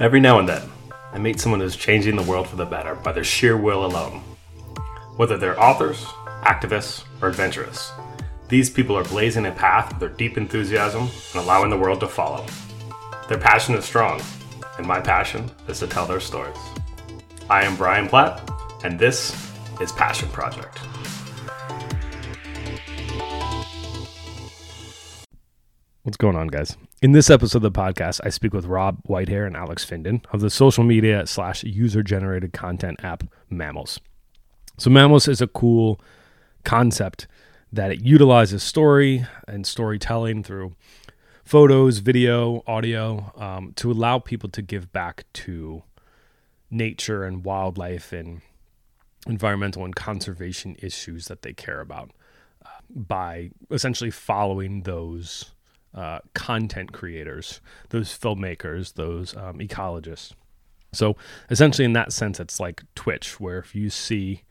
Every now and then, I meet someone who's changing the world for the better by their sheer will alone. Whether they're authors, activists, or adventurous, these people are blazing a path with their deep enthusiasm and allowing the world to follow. Their passion is strong, and my passion is to tell their stories. I am Brian Platt, and this is Passion Project. What's going on, guys? In this episode of the podcast, I speak with Rob Whitehair and Alex Finden of the social media slash user generated content app Mammalz. So, Mammalz is a cool concept that it utilizes story and storytelling through photos, video, audio um, to allow people to give back to nature and wildlife and environmental and conservation issues that they care about uh, by essentially following those uh, content creators, those filmmakers, those um, ecologists. So essentially, in that sense, it's like Twitch, where if you see,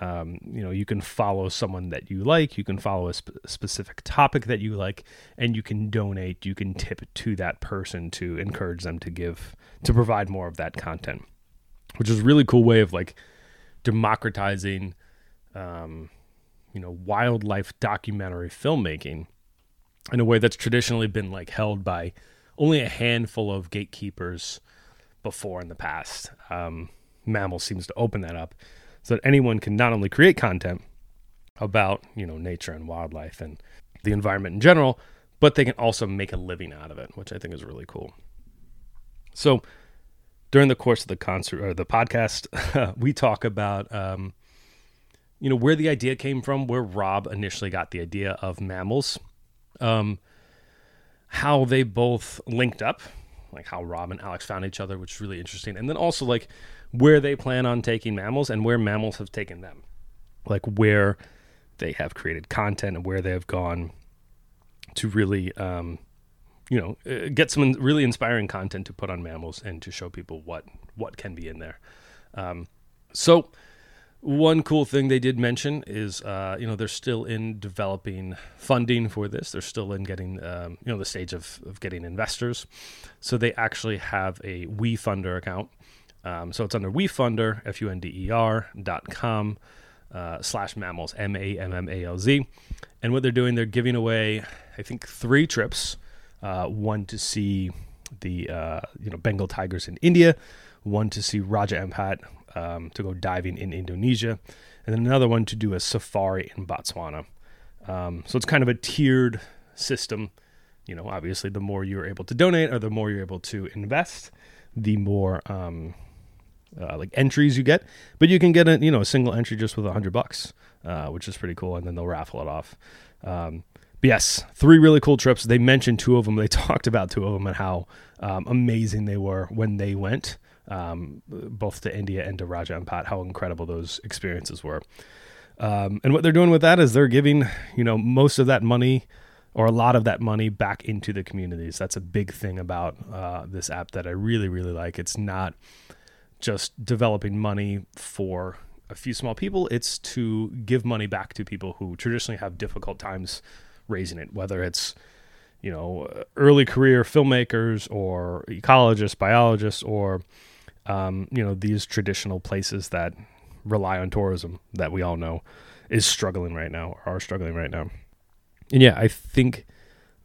um, you know, you can follow someone that you like, you can follow a sp- specific topic that you like, and you can donate, you can tip to that person to encourage them to give, to provide more of that content, which is a really cool way of like democratizing, um, you know, wildlife documentary filmmaking in a way that's traditionally been like held by only a handful of gatekeepers before in the past. Um, Mammal seems to open that up so that anyone can not only create content about you know nature and wildlife and the environment in general, but they can also make a living out of it, which I think is really cool. So during the course of the concert or the podcast, we talk about um, you know where the idea came from, where Rob initially got the idea of Mammalz um, how they both linked up, like how Rob and Alex found each other, which is really interesting, and then also like where they plan on taking Mammalz and where Mammalz have taken them, like where they have created content and where they have gone to really, um, you know, uh, get some really inspiring content to put on Mammalz and to show people what what can be in there. Um, so one cool thing they did mention is, uh, you know, they're still in developing funding for this. They're still in getting, um, you know, the stage of, of getting investors. So they actually have a WeFunder account. Um, so it's under WeFunder, F-U-N-D-E-R dot com uh, slash mammalz, M-A-M-M-A-L-Z. And what they're doing, they're giving away, I think, three trips. Uh, one to see the, uh, you know, Bengal tigers in India, one to see Raja Ampat um, to go diving in Indonesia, and then another one to do a safari in Botswana. Um, so it's kind of a tiered system. You know, obviously, the more you're able to donate or the more you're able to invest, the more um, uh, like entries you get. But you can get a you know a single entry just with a hundred bucks, uh, which is pretty cool, and then they'll raffle it off. Um, but yes, three really cool trips. They mentioned two of them. They talked about two of them and how um, amazing they were when they went um, both to India and to Raja Ampat, how incredible those experiences were. Um, and what they're doing with that is they're giving, you know, most of that money or a lot of that money back into the communities. That's a big thing about uh, this app that I really, really like. It's not just developing money for a few small people, it's to give money back to people who traditionally have difficult times raising it, whether it's you know early career filmmakers or ecologists, biologists, or um, you know, these traditional places that rely on tourism that we all know is struggling right now or are struggling right now. And yeah, I think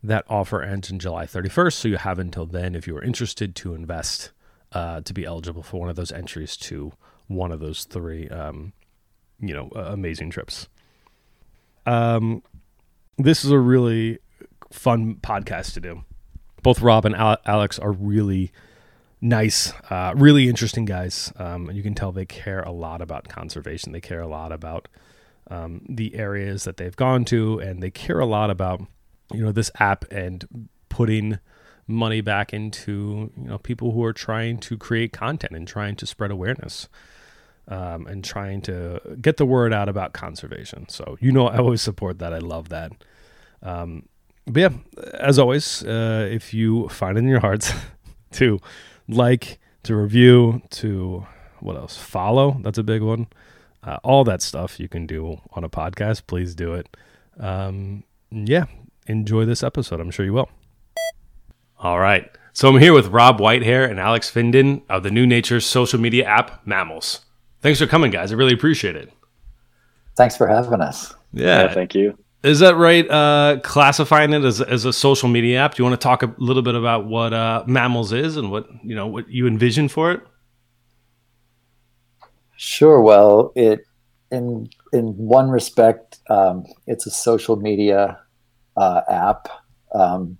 that offer ends in July 31st. So you have until then, if you are interested to invest, uh, to be eligible for one of those entries to one of those three, um, you know, uh, amazing trips. Um, this is a really fun podcast to do. Both Rob and Alex are really nice, uh, really interesting guys. Um, and you can tell they care a lot about conservation. They care a lot about um, the areas that they've gone to, and they care a lot about you know this app and putting money back into you know people who are trying to create content and trying to spread awareness. Um, and trying to get the word out about conservation. So, you know, I always support that. I love that. Um, but yeah, as always, uh, if you find it in your hearts to like, to review, to what else? Follow. That's a big one. Uh, all that stuff you can do on a podcast. Please do it. Um, yeah, enjoy this episode. I'm sure you will. All right. So I'm here with Rob Whitehair and Alex Finden of the New Nature social media app Mammalz. Thanks for coming, guys. I really appreciate it. Thanks for having us. Yeah, yeah thank you. Is that right? Uh, classifying it as, as a social media app. Do you want to talk a little bit about what uh, Mammalz is and what you know what you envision for it? Sure. Well, it in in one respect, um, it's a social media uh, app um,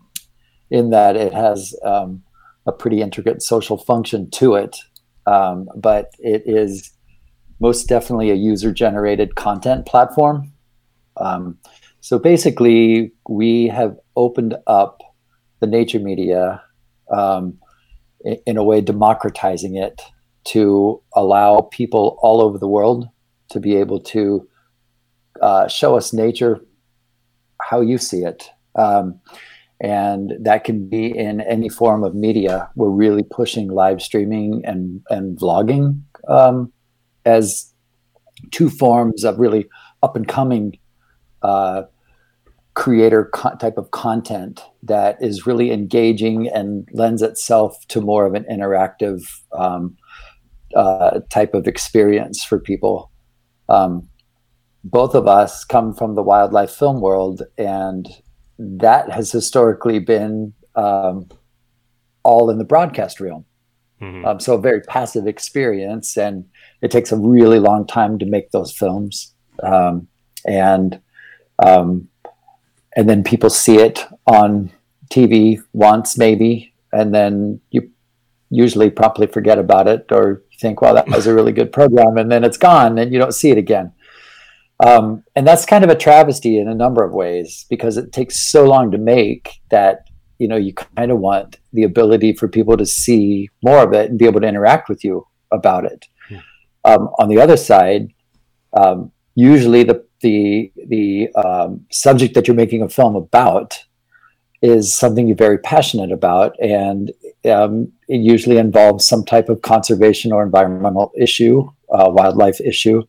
in that it has um, a pretty intricate social function to it, um, but it is most definitely a user generated content platform. Um, so basically, we have opened up the nature media um, in, a way, democratizing it to allow people all over the world to be able to uh, show us nature how you see it. Um, and that can be in any form of media. We're really pushing live streaming and, and vlogging um, as two forms of really up and coming uh, creator co- type of content that is really engaging and lends itself to more of an interactive um, uh, type of experience for people. Um, both of us come from the wildlife film world, and that has historically been um, all in the broadcast realm. Mm-hmm. Um, so a very passive experience, and it takes a really long time to make those films. Um, and um, and then people see it on TV once, maybe, and then you usually promptly forget about it or think, "Well, that was a really good program," and then it's gone, and you don't see it again. Um, and that's kind of a travesty in a number of ways because it takes so long to make that you know you kind of want the ability for people to see more of it and be able to interact with you about it. Hmm. Um, on the other side, um, usually the the the um, subject that you're making a film about is something you're very passionate about, and um, it usually involves some type of conservation or environmental issue, uh, wildlife issue.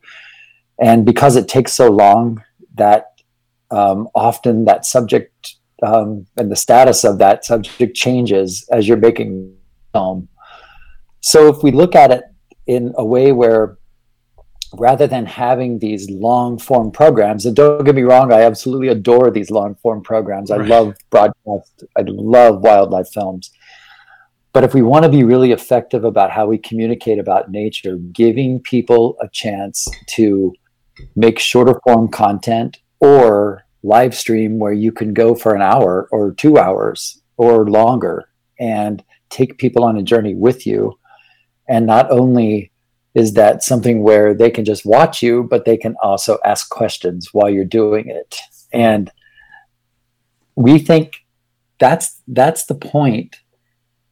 And because it takes so long that um, often that subject um, and the status of that subject changes as you're making film. So if we look at it in a way where rather than having these long form programs and don't get me wrong i absolutely adore these long form programs i love broadcast i love wildlife films but if we want to be really effective about how we communicate about nature giving people a chance to make shorter form content or live stream where you can go for an hour or two hours or longer and take people on a journey with you. And not only is that something where they can just watch you, but they can also ask questions while you're doing it. And we think that's that's the point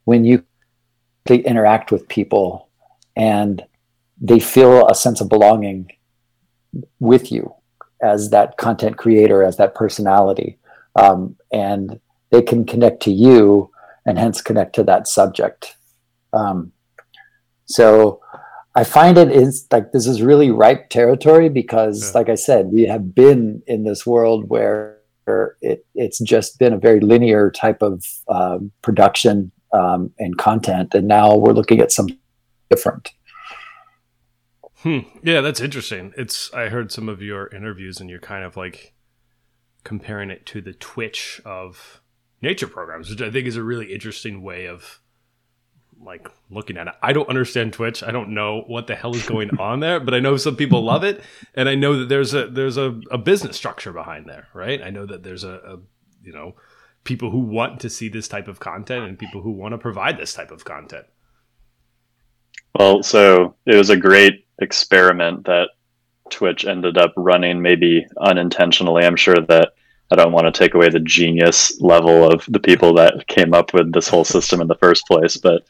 when you interact with people and they feel a sense of belonging with you as that content creator, as that personality. Um, and they can connect to you and hence connect to that subject. Um, so I find it is like this is really ripe territory because, yeah. like I said, we have been in this world where it, it's just been a very linear type of um, production um, and content, and now we're looking at something different. Hmm. Yeah, that's interesting. It's I heard some of your interviews and you're kind of like comparing it to the Twitch of nature programs, which I think is a really interesting way of like looking at it. I don't understand Twitch. I don't know what the hell is going on there, but I know some people love it, and I know that there's a there's a, a business structure behind there, right? I know that there's a, a you know people who want to see this type of content and people who want to provide this type of content. Well, so it was a great experiment that Twitch ended up running, maybe unintentionally. I'm sure that I don't want to take away the genius level of the people that came up with this whole system in the first place, but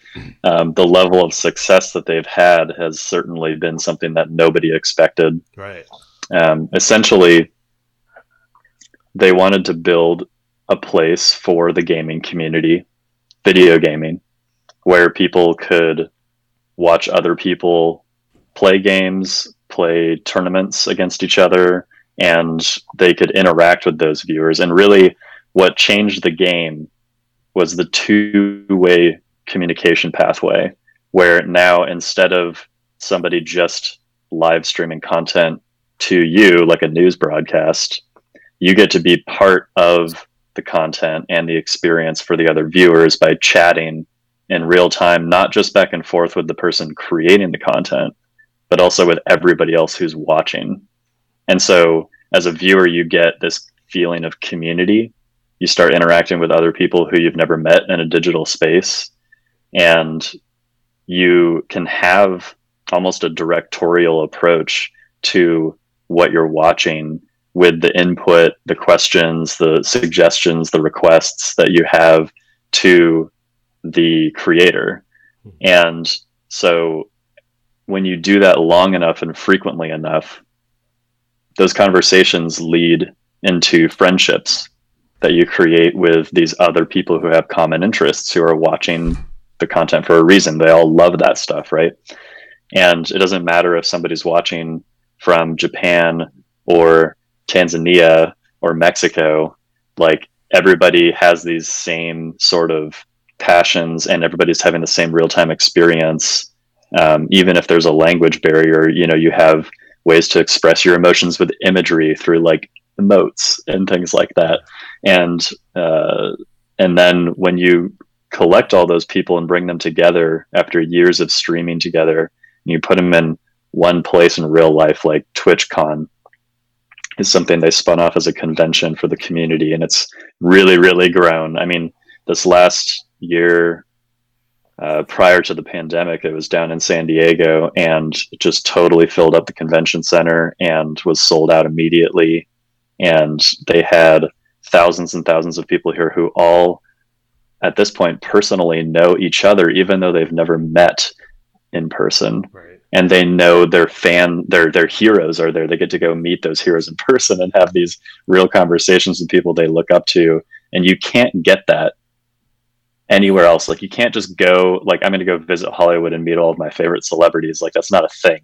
um, the level of success that they've had has certainly been something that nobody expected. Right. Um, essentially, they wanted to build a place for the gaming community, video gaming, where people could watch other people play games, play tournaments against each other, and they could interact with those viewers. And really, what changed the game was the two way communication pathway, where now instead of somebody just live streaming content to you like a news broadcast, you get to be part of the content and the experience for the other viewers by chatting in real time, not just back and forth with the person creating the content, but also with everybody else who's watching. And so as a viewer, you get this feeling of community. You start interacting with other people who you've never met in a digital space. And you can have almost a directorial approach to what you're watching with the input, the questions, the suggestions, the requests that you have to the creator. Hmm. And so when you do that long enough and frequently enough, those conversations lead into friendships that you create with these other people who have common interests who are watching the content for a reason. They all love that stuff, right? And it doesn't matter if somebody's watching from Japan or Tanzania or Mexico, like everybody has these same sort of passions and everybody's having the same real time experience. Um, even if there's a language barrier, you know, you have ways to express your emotions with imagery through like emotes and things like that. And uh, and then when you collect all those people and bring them together after years of streaming together, and you put them in one place in real life, like TwitchCon, is something they spun off as a convention for the community, and it's really, really grown. I mean, this last year uh, prior to the pandemic, it was down in San Diego and just totally filled up the convention center and was sold out immediately. And they had thousands and thousands of people here who all, at this point, personally know each other, even though they've never met in person. Right. And they know their fan, their their heroes are there. They get to go meet those heroes in person and have these real conversations with people they look up to. And you can't get that anywhere else. Like you can't just go like I'm going to go visit Hollywood and meet all of my favorite celebrities. Like that's not a thing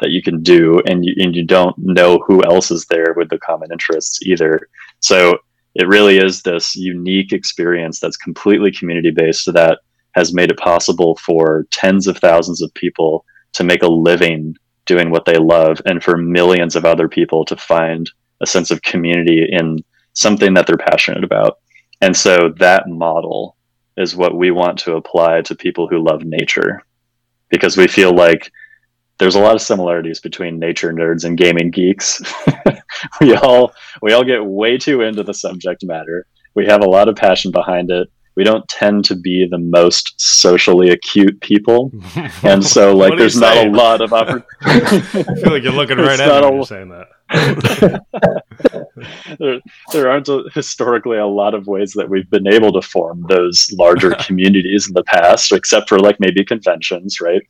that you can do, and you and you don't know who else is there with the common interests either. So it really is this unique experience that's completely community based that has made it possible for tens of thousands of people to make a living doing what they love and for millions of other people to find a sense of community in something that they're passionate about. And so that model is what we want to apply to people who love nature because we feel like there's a lot of similarities between nature nerds and gaming geeks. we all we all get way too into the subject matter. We have a lot of passion behind it. We don't tend to be the most socially acute people, and so like there's not a lot of opportunity. I feel like you're looking right at me when you're saying that. there, there aren't a, historically a lot of ways that we've been able to form those larger communities in the past, except for like maybe conventions, right?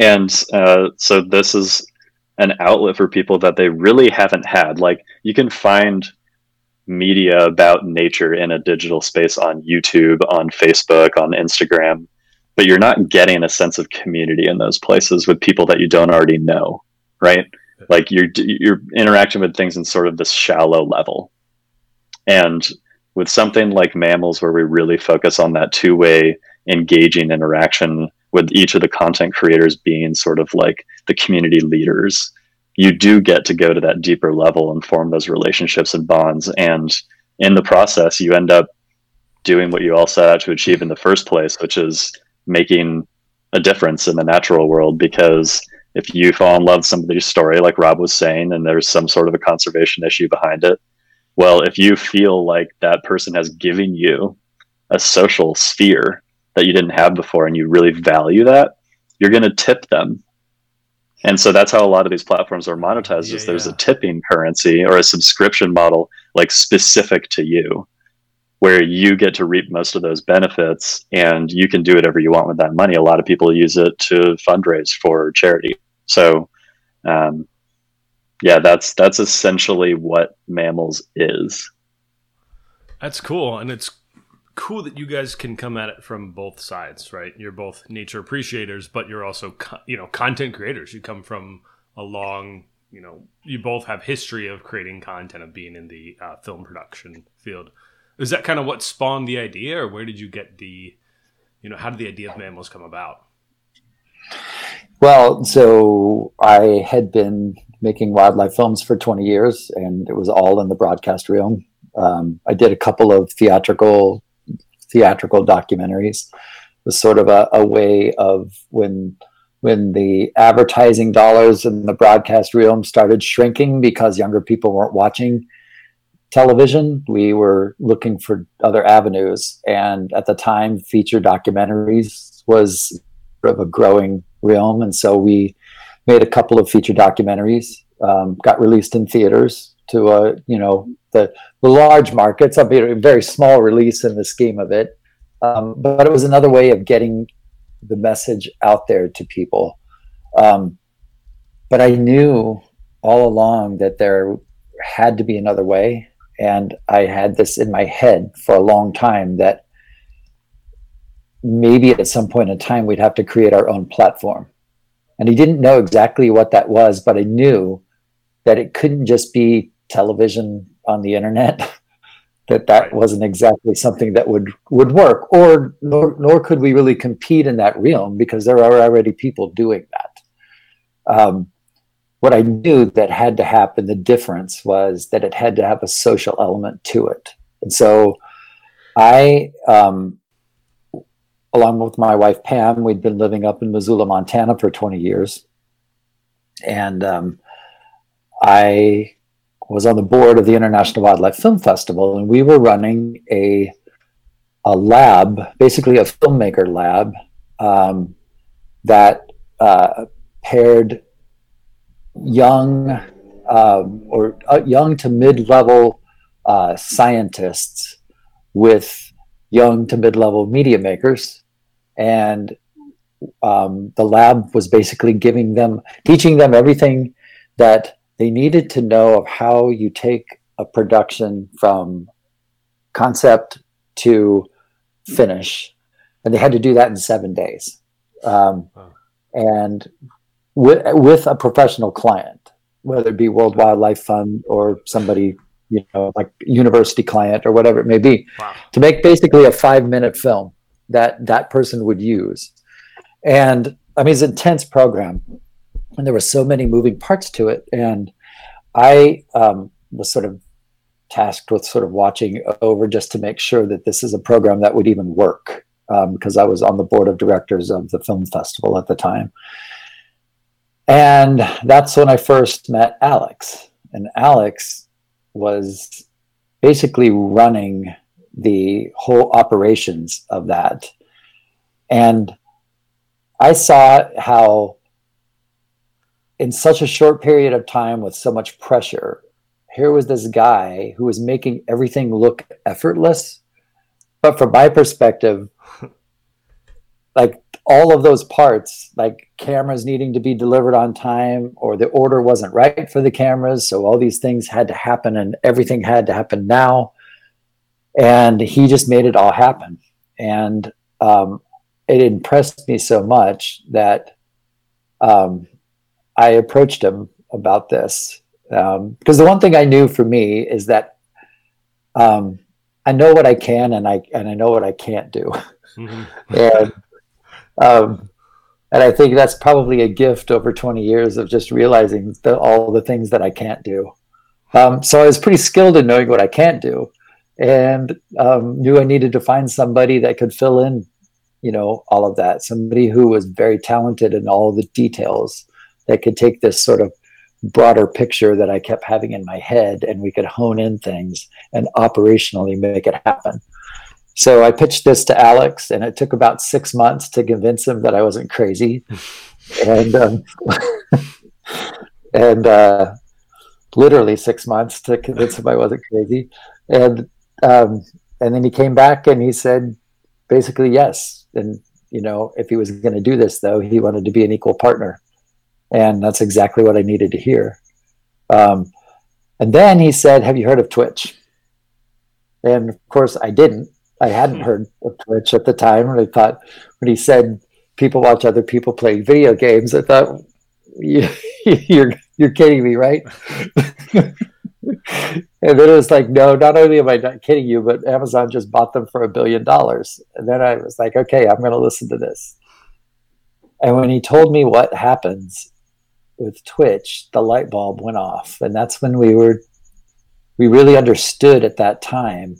And uh, so this is an outlet for people that they really haven't had. Like you can find media about nature in a digital space on YouTube, on Facebook, on Instagram, but you're not getting a sense of community in those places with people that you don't already know, right? like you're you're interacting with things in sort of this shallow level and with something like Mammalz where we really focus on that two-way engaging interaction with each of the content creators being sort of like the community leaders you do get to go to that deeper level and form those relationships and bonds and in the process you end up doing what you all set out to achieve in the first place which is making a difference in the natural world because if you fall in love with somebody's story, like Rob was saying, and there's some sort of a conservation issue behind it, well, if you feel like that person has given you a social sphere that you didn't have before and you really value that, you're going to tip them. And so that's how a lot of these platforms are monetized yeah, is there's yeah. a tipping currency or a subscription model like specific to you where you get to reap most of those benefits and you can do whatever you want with that money. A lot of people use it to fundraise for charity so, um, yeah, that's that's essentially what Mammalz is. That's cool, and it's cool that you guys can come at it from both sides, right? You're both nature appreciators, but you're also you know content creators. You come from a long you know you both have history of creating content of being in the uh, film production field. Is that kind of what spawned the idea, or where did you get the, you know, how did the idea of Mammalz come about? Well, so I had been making wildlife films for 20 years, and it was all in the broadcast realm. Um, I did a couple of theatrical theatrical documentaries. Was sort of a, a way of when when the advertising dollars in the broadcast realm started shrinking because younger people weren't watching television, we were looking for other avenues. And at the time, feature documentaries was sort of a growing realm. And so we made a couple of feature documentaries, um, got released in theaters to, a you know, the, the large markets, a very small release in the scheme of it. Um, but it was another way of getting the message out there to people. Um, but I knew all along that there had to be another way. And I had this in my head for a long time that maybe at some point in time we'd have to create our own platform. And I didn't know exactly what that was, but I knew that it couldn't just be television on the internet. that that wasn't exactly something that would would work or nor, nor could we really compete in that realm because there are already people doing that. Um, what i knew that had to happen the difference was that it had to have a social element to it. And so i um, along with my wife pam we'd been living up in missoula montana for 20 years. And um, i was on the board of the International Wildlife Film Festival, and we were running a a lab, basically a filmmaker lab, um, that uh, paired young um, or uh, young to mid level uh, scientists with young to mid level media makers, and um, the lab was basically giving them, teaching them everything that they needed to know of how you take a production from concept to finish, and they had to do that in seven days, um, wow. and with, with a professional client, whether it be World Wildlife Fund or somebody you know like university client or whatever it may be, wow. to make basically a five minute film that that person would use, and I mean it's an intense program and there were so many moving parts to it. And I um, was sort of tasked with sort of watching over just to make sure that this is a program that would even work because um, I was on the board of directors of the film festival at the time. And that's when I first met Alex. And Alex was basically running the whole operations of that. And I saw how in such a short period of time with so much pressure, here was this guy who was making everything look effortless. But from my perspective, like all of those parts, like cameras needing to be delivered on time, or the order wasn't right for the cameras. So all these things had to happen and everything had to happen now. And he just made it all happen. And um, it impressed me so much that um, I approached him about this because um, the one thing I knew for me is that um, I know what I can and I and I know what I can't do, mm-hmm. and um, and I think that's probably a gift over twenty years of just realizing the, all the things that I can't do. Um, so I was pretty skilled in knowing what I can't do, and um, knew I needed to find somebody that could fill in, you know, all of that. Somebody who was very talented in all the details that could take this sort of broader picture that I kept having in my head and we could hone in things and operationally make it happen. So I pitched this to Alex and it took about six months to convince him that I wasn't crazy. and um, and uh, literally six months to convince him I wasn't crazy. And um, and then he came back and he said basically yes. And you know, if he was going to do this though, he wanted to be an equal partner and that's exactly what I needed to hear. Um, and then he said, "Have you heard of Twitch?" And of course, I didn't. I hadn't heard of Twitch at the time. And I thought when he said people watch other people play video games, I thought you're you're kidding me, right? And then it was like, no, not only am I not kidding you, but Amazon just bought them for a billion dollars. And then I was like, okay, I'm going to listen to this. And when he told me what happens with Twitch, the light bulb went off. And that's when we were, we really understood at that time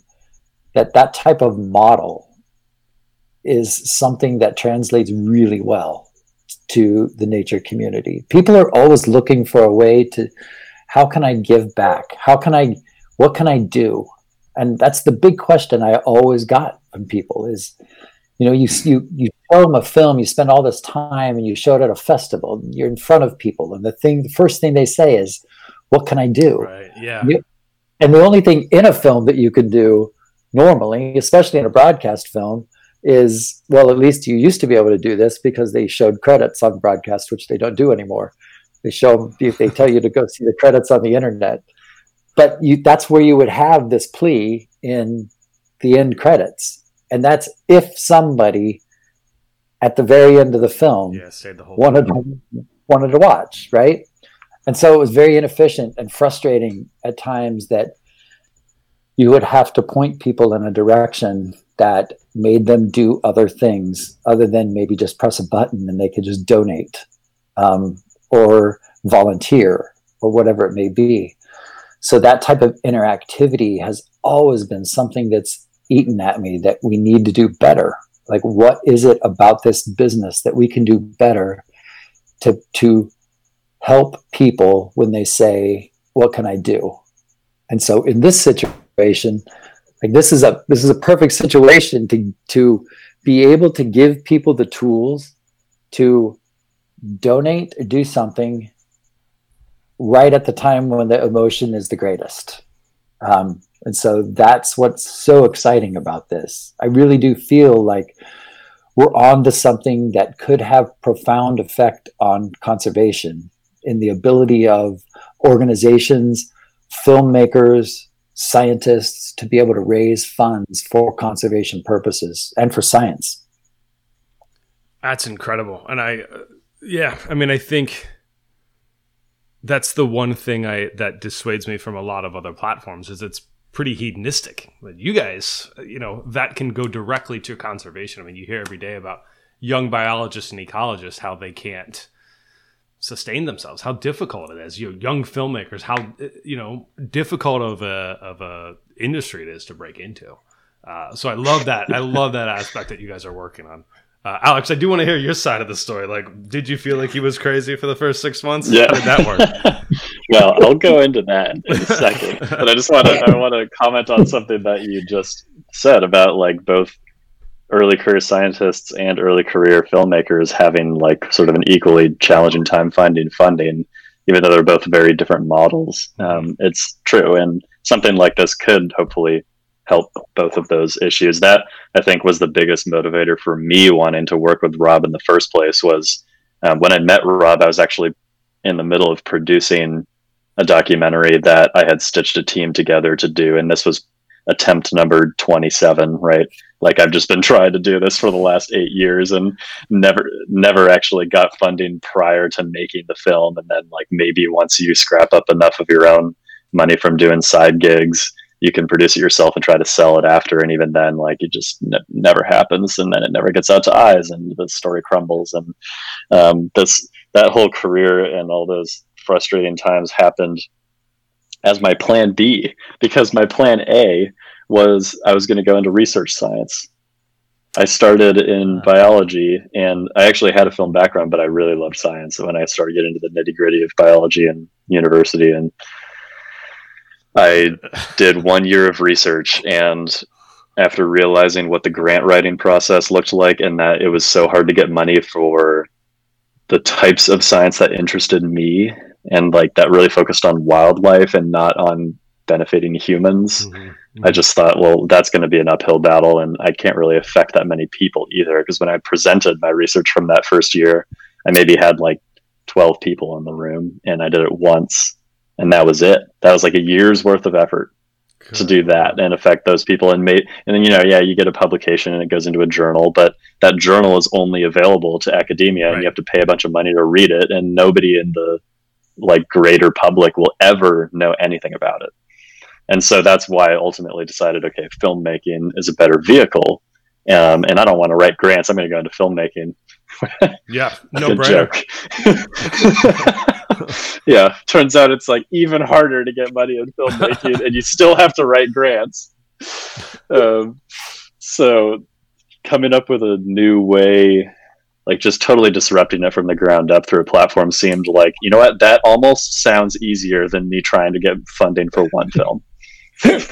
that that type of model is something that translates really well to the nature community. People are always looking for a way to, how can I give back? How can I, what can I do? And that's the big question I always got from people is, you know, you, you, you show them a film, you spend all this time and you show it at a festival, you're in front of people. And the thing, the first thing they say is, what can I do? Right. Yeah. And the only thing in a film that you can do normally, especially in a broadcast film, is well, at least you used to be able to do this because they showed credits on broadcast, which they don't do anymore. They show if they tell you to go see the credits on the internet, but you, that's where you would have this plea in the end credits, and that's if somebody at the very end of the film yeah, the wanted to, wanted to watch, right? And so it was very inefficient and frustrating at times that you would have to point people in a direction that made them do other things other than maybe just press a button and they could just donate um, or volunteer or whatever it may be. So that type of interactivity has always been something that's eaten at me that we need to do better. Like, what is it about this business that we can do better to to help people when they say, "What can I do?" And so, in this situation, like this is a this is a perfect situation to to be able to give people the tools to donate or do something right at the time when the emotion is the greatest um, and so that's what's so exciting about this i really do feel like we're on to something that could have profound effect on conservation in the ability of organizations filmmakers scientists to be able to raise funds for conservation purposes and for science. That's incredible. And I, yeah, I mean, I think that's the one thing I that dissuades me from a lot of other platforms is it's pretty hedonistic. But you guys, you know, that can go directly to conservation. I mean, you hear every day about young biologists and ecologists how they can't sustain themselves how difficult it is. You know, young filmmakers how you know difficult of a of a industry it is to break into. Uh, so i love that. I love that aspect that you guys are working on. Uh, alex i do want to hear your side of the story. Like did you feel like he was crazy for the first six months? Yeah. How did that work well i'll go into that in a second but i just want to i want to comment on something that you just said about like both early career scientists and early career filmmakers having like sort of an equally challenging time finding funding, even though they're both very different models. Um, it's true, and something like this could hopefully help both of those issues. That I think was the biggest motivator for me wanting to work with Rob in the first place. Was um, when I met Rob, I was actually in the middle of producing a documentary that I had stitched a team together to do, and this was attempt number 27 right? Like i've just been trying to do this for the last eight years and never never actually got funding prior to making the film. And then like maybe once you scrap up enough of your own money from doing side gigs you can produce it yourself and try to sell it after. And even then like it just ne- never happens. And then it never gets out to eyes and the story crumbles. And um, this that whole career and all those frustrating times happened as my plan B because my plan A was I was going to go into research science. I started in biology and I actually had a film background, but I really loved science. So when I started getting into the nitty gritty of biology and university, and I did one year of research. And after realizing what the grant writing process looked like and that it was so hard to get money for the types of science that interested me and like that really focused on wildlife and not on benefiting humans. Mm-hmm. Mm-hmm. I just thought, well, that's going to be an uphill battle, and I can't really affect that many people either. Because when I presented my research from that first year, I maybe had like 12 people in the room, and I did it once, and that was it. That was like a year's worth of effort to do that and affect those people and make and then you know yeah you get a publication and it goes into a journal but that journal is only available to academia right. and you have to pay a bunch of money to read it and nobody in the like greater public will ever know anything about it and so that's why I ultimately decided, okay, filmmaking is a better vehicle, um, and I don't want to write grants. I'm going to go into filmmaking. yeah, no brainer. yeah, turns out it's like even harder to get money in filmmaking, and you still have to write grants. Um, so, coming up with a new way like just totally disrupting it from the ground up through a platform seemed like you know what? That almost sounds easier than me trying to get funding for one film.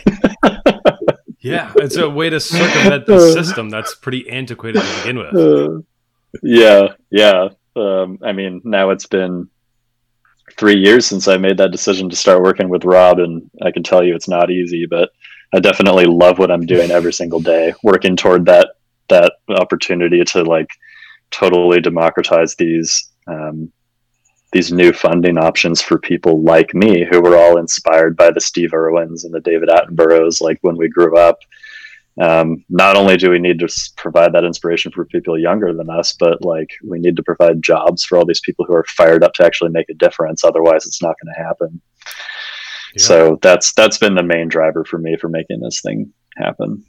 Yeah it's a way to circumvent the system that's pretty antiquated to begin with. Uh, yeah yeah. Um, i mean now it's been three years since i made that decision to start working with rob and i can tell you it's not easy but i definitely love what i'm doing every single day working toward that that opportunity to like totally democratize these um, these new funding options for people like me who were all inspired by the Steve Irwins and the David Attenboroughs like when we grew up. Um, not only do we need to provide that inspiration for people younger than us, but like we need to provide jobs for all these people who are fired up to actually make a difference. Otherwise, it's not going to happen. Yeah. So that's that's been the main driver for me for making this thing happen.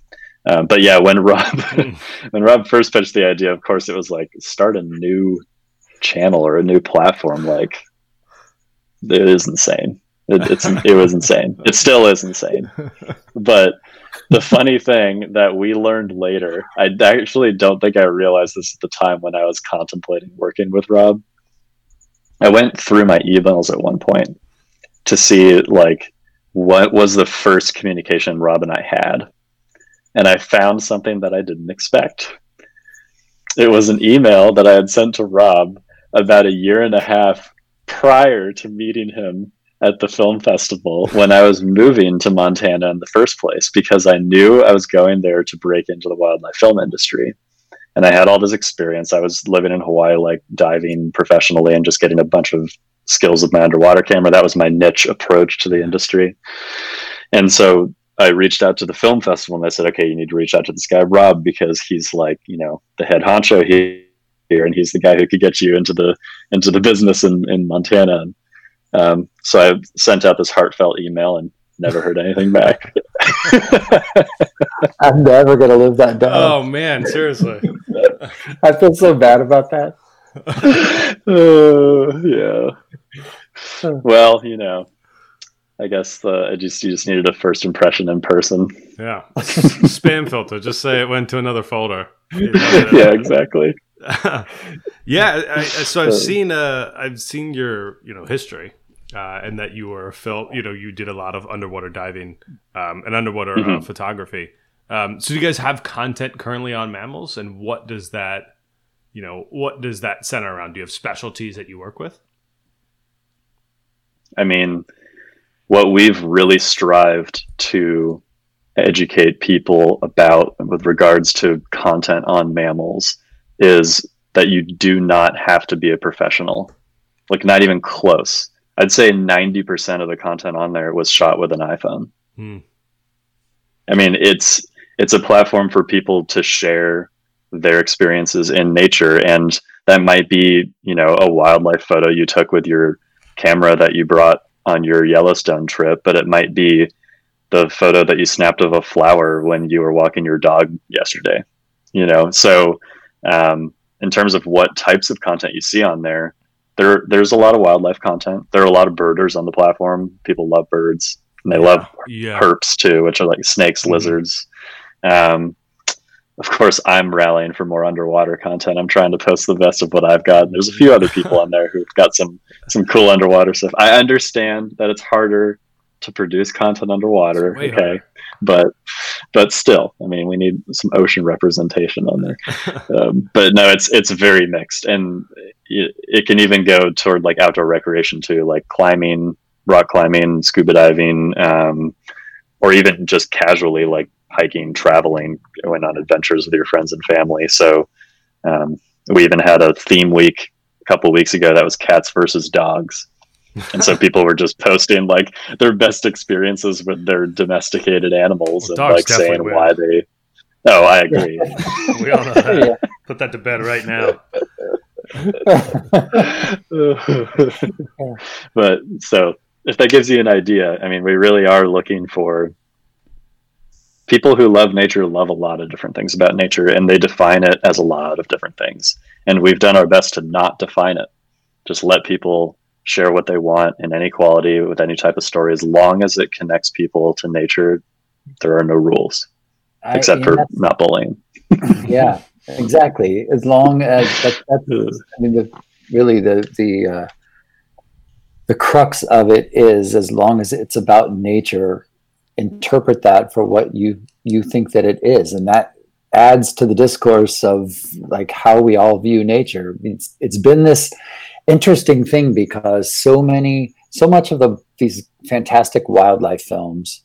Um, but yeah, when Rob hmm. when Rob first pitched the idea, of course, it was like start a new channel or a new platform. Like it is insane. It, it's it was insane. It still is insane. But the funny thing that we learned later, I actually don't think I realized this at the time when I was contemplating working with Rob. I went through my emails at one point to see like what was the first communication Rob and I had and I found something that I didn't expect. It was an email that I had sent to Rob about a year and a half prior to meeting him at the film festival when I was moving to Montana in the first place because I knew I was going there to break into the wildlife film industry. And I had all this experience. I was living in Hawaii, like diving professionally and just getting a bunch of skills with my underwater camera. That was my niche approach to the industry. And so I reached out to the film festival and I said, okay, you need to reach out to this guy, Rob, because he's like, you know, the head honcho here, and he's the guy who could get you into the into the business in, in Montana. And, um, so I sent out this heartfelt email and never heard anything back. I'm never gonna live that down. Oh man, seriously. I feel so bad about that. uh, yeah. Well, you know, I guess the I just you just needed a first impression in person. Yeah, spam filter. Just say it went to another folder. yeah, exactly. yeah, I, so I've seen uh I've seen your you know history. Uh, and that you were a film, you know, you did a lot of underwater diving um, and underwater mm-hmm. uh, photography. Um, so, do you guys have content currently on Mammalz, and what does that, you know, what does that center around? Do you have specialties that you work with? I mean, what we've really strived to educate people about with regards to content on Mammalz is that you do not have to be a professional. Like not even close. I'd say 90% of the content on there was shot with an iphone. Hmm. i mean it's it's a platform for people to share their experiences in nature and that might be you know a wildlife photo you took with your camera that you brought on your Yellowstone trip, but it might be the photo that you snapped of a flower when you were walking your dog yesterday. You know, so um, in terms of what types of content you see on there, there there's a lot of wildlife content. There are a lot of birders on the platform. People love birds, and they yeah, love yeah. herps too, which are like snakes, mm-hmm. lizards. Um, of course, I'm rallying for more underwater content. I'm trying to post the best of what I've got. And there's a few other people on there who've got some some cool underwater stuff. I understand that it's harder to produce content underwater. Okay, harder. but but still, I mean, we need some ocean representation on there. um, but no, it's it's very mixed, and it, it can even go toward like outdoor recreation too, like climbing, rock climbing, scuba diving, um, or even just casually like hiking, traveling, going on adventures with your friends and family. So um, we even had a theme week a couple weeks ago that was cats versus dogs. and so people were just posting like their best experiences with their domesticated animals well, and like saying win. why they oh i agree we all know that yeah. put that to bed right now but so if that gives you an idea, I mean, we really are looking for people who love nature love a lot of different things about nature and they define it as a lot of different things. And we've done our best to not define it. Just let people share what they want in any quality with any type of story as long as it connects people to nature. There are no rules I- except and for not bullying. yeah, exactly. As long as that, that's, I mean, the, really the the uh, the crux of it is as long as it's about nature, interpret that for what you you think that it is, and that adds to the discourse of like how we all view nature. It's it's been this interesting thing because so many so much of the these fantastic wildlife films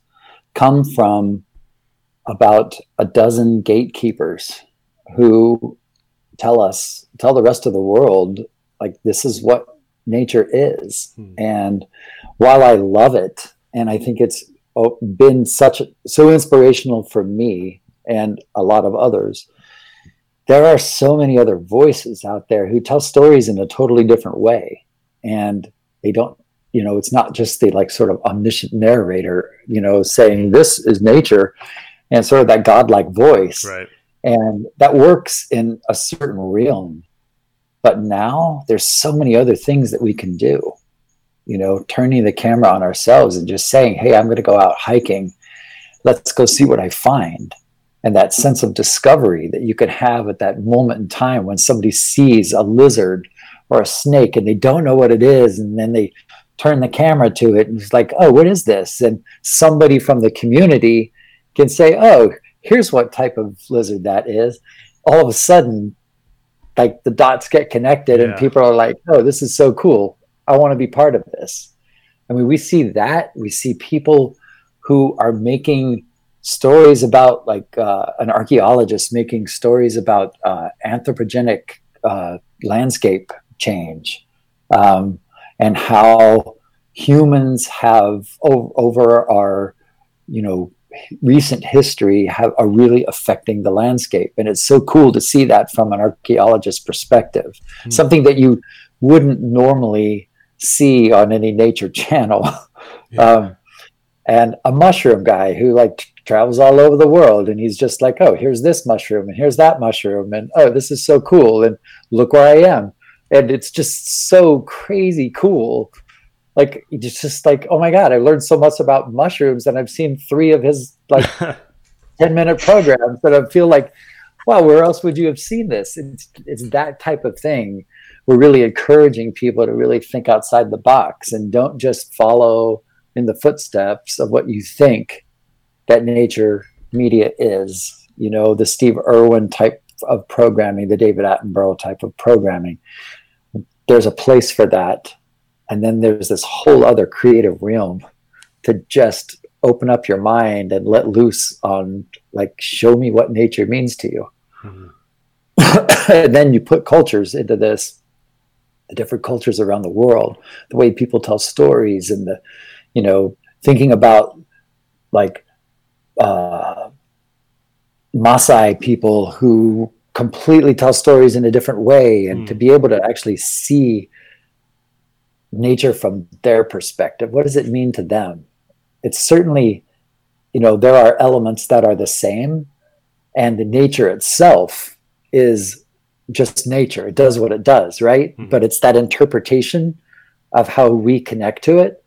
come from about a dozen gatekeepers who tell us tell the rest of the world like this is what nature is Hmm. and while i love it and i think it's Oh, been such so inspirational for me and a lot of others. There are so many other voices out there who tell stories in a totally different way. And they don't you know it's not just the like sort of omniscient narrator you know saying this is nature and sort of that godlike voice. Right. and that works in a certain realm. But now there's so many other things that we can do you know turning the camera on ourselves and just saying hey i'm going to go out hiking. Let's go see what i find. And that sense of discovery that you could have at that moment in time when somebody sees a lizard or a snake and they don't know what it is and then they turn the camera to it and it's like oh what is this? And somebody from the community can say oh here's what type of lizard that is. All of a sudden like the dots get connected and people are like oh this is so cool i want to be part of this. I mean we see that. We see people who are making stories about like uh, an archaeologist making stories about uh, anthropogenic uh, landscape change um, and how humans have o- over our you know recent history have are really affecting the landscape. And it's so cool to see that from an archaeologist perspective. Hmm. something that you wouldn't normally see on any nature channel Yeah. um, and a mushroom guy who like travels all over the world and he's just like oh here's this mushroom and here's that mushroom and oh this is so cool and look where i am and it's just so crazy cool like it's just like oh my god i learned so much about mushrooms and i've seen three of his like 10 minute programs that I feel like, wow, where else would you have seen this? It's, it's that type of thing. We're really encouraging people to really think outside the box and don't just follow in the footsteps of what you think that nature media is. You know, the Steve Irwin type of programming, the David Attenborough type of programming. There's a place for that. And then there's this whole other creative realm to just open up your mind and let loose on like show me what nature means to you Mhm. and then you put cultures into this different cultures around the world the way people tell stories and the you know thinking about like uh Maasai people who completely tell stories in a different way and Mm. to be able to actually see nature from their perspective what does it mean to them it's certainly you know there are elements that are the same and the nature itself is just nature it does what it does right Mhm. but it's that interpretation of how we connect to it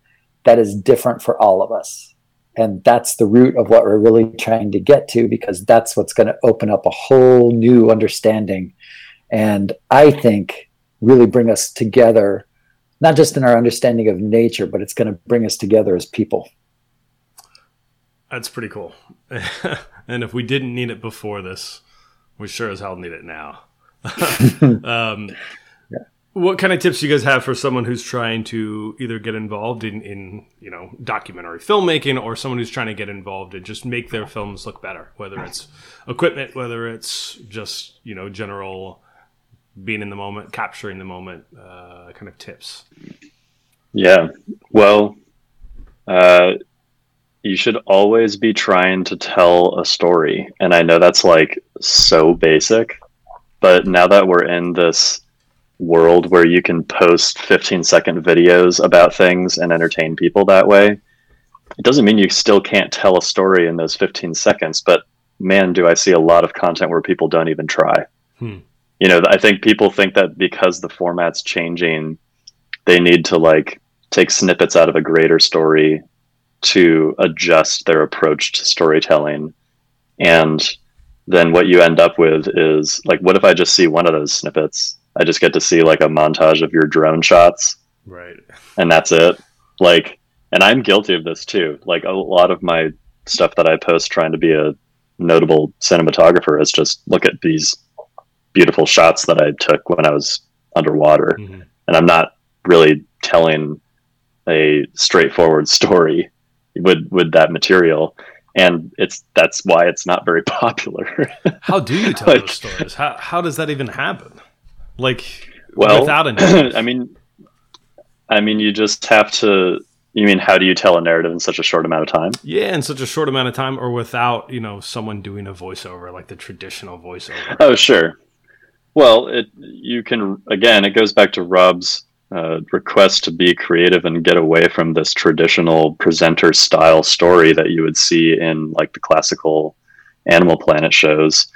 that is different for all of us and that's the root of what we're really trying to get to because that's what's going to open up a whole new understanding and i think really bring us together not just in our understanding of nature but it's going to bring us together as people That's pretty cool. and if we didn't need it before this, we sure as hell need it now. um, What kind of tips do you guys have for someone who's trying to either get involved in, in you know documentary filmmaking or someone who's trying to get involved and just make their films look better, whether it's equipment, whether it's just you know general being in the moment, capturing the moment, uh, kind of tips. Yeah. Well, uh, you should always be trying to tell a story. And I know that's like so basic, but now that we're in this world where you can post 15 second videos about things and entertain people that way. It doesn't mean you still can't tell a story in those 15 seconds, but man, do I see a lot of content where people don't even try. Hmm. You know, I think people think that because the format's changing, they need to like take snippets out of a greater story to adjust their approach to storytelling. And then what you end up with is like, what if I just see one of those snippets? I just get to see like a montage of your drone shots. Right. And that's it. Like, and I'm guilty of this too. Like, a lot of my stuff that I post trying to be a notable cinematographer is just look at these beautiful shots that I took when I was underwater. Mm-hmm. And I'm not really telling a straightforward story with with that material and it's that's why it's not very popular. how do you tell like, those stories? How how does that even happen? Like well, without a I mean I mean you just have to you mean how do you tell a narrative in such a short amount of time? Yeah, in such a short amount of time or without, you know, someone doing a voiceover like the traditional voiceover. Oh, sure. Well, it you can again, it goes back to Rob's uh, request to be creative and get away from this traditional presenter style story that you would see in like the classical Animal Planet shows.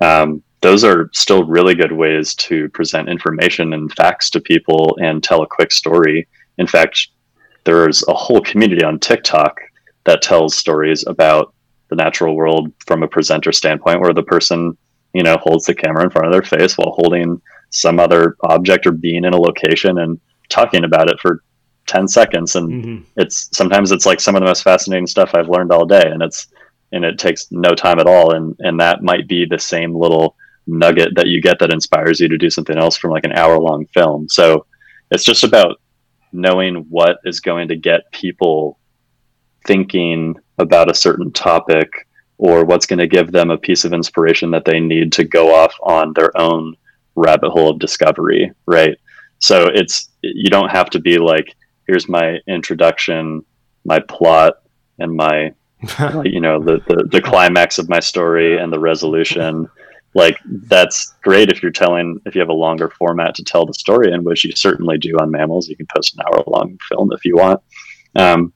Um, those are still really good ways to present information and facts to people and tell a quick story. In fact, there's a whole community on TikTok that tells stories about the natural world from a presenter standpoint, where the person, you know, holds the camera in front of their face while holding some other object or being in a location and talking about it for 10 seconds. And mm-hmm. it's sometimes it's like some of the most fascinating stuff i've learned all day and it's and it takes no time at all. And and that might be the same little nugget that you get that inspires you to do something else from like an hour long film. So it's just about knowing what is going to get people thinking about a certain topic or what's going to give them a piece of inspiration that they need to go off on their own rabbit hole of discovery, right? So it's you don't have to be like, here's my introduction, my plot, and my you know the, the the climax of my story and the resolution. Like that's great if you're telling if you have a longer format to tell the story in, which you certainly do on mammalz. You can post an hour long film if you want. Um,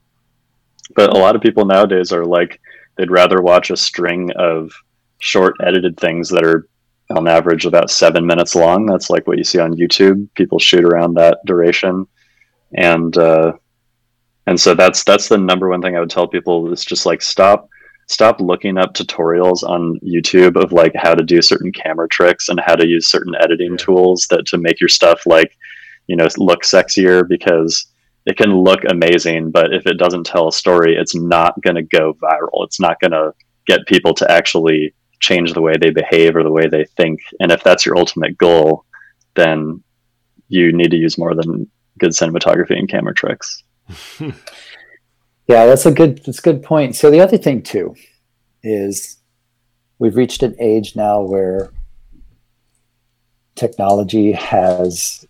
but a lot of people nowadays are like they'd rather watch a string of short edited things that are on average about seven minutes long. That's like what you see on YouTube. People shoot around that duration, and uh, and so that's that's the number one thing I would tell people is just like stop stop looking up tutorials on YouTube of like how to do certain camera tricks and how to use certain editing yeah. tools that to make your stuff like you know look sexier because it can look amazing, but if it doesn't tell a story, it's not going to go viral. It's not going to get people to actually change the way they behave or the way they think. And if that's your ultimate goal, then you need to use more than good cinematography and camera tricks. yeah, that's a good that's a good point. So the other thing too is we've reached an age now where technology has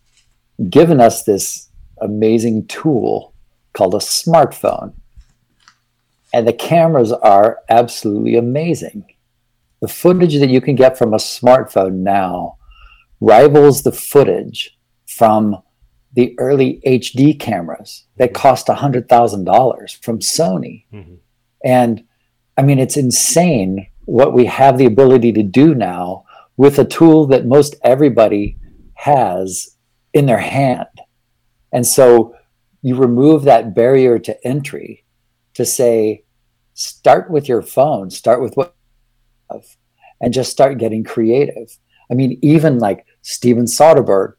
given us this amazing tool called a smartphone. And the cameras are absolutely amazing the footage that you can get from a smartphone now rivals the footage from the early HD cameras that mm-hmm. cost $100,000 from Sony. Mm-hmm. And I mean, it's insane what we have the ability to do now with a tool that most everybody has in their hand. And so you remove that barrier to entry to say, start with your phone, start with what and just start getting creative. I mean, even like Steven Soderbergh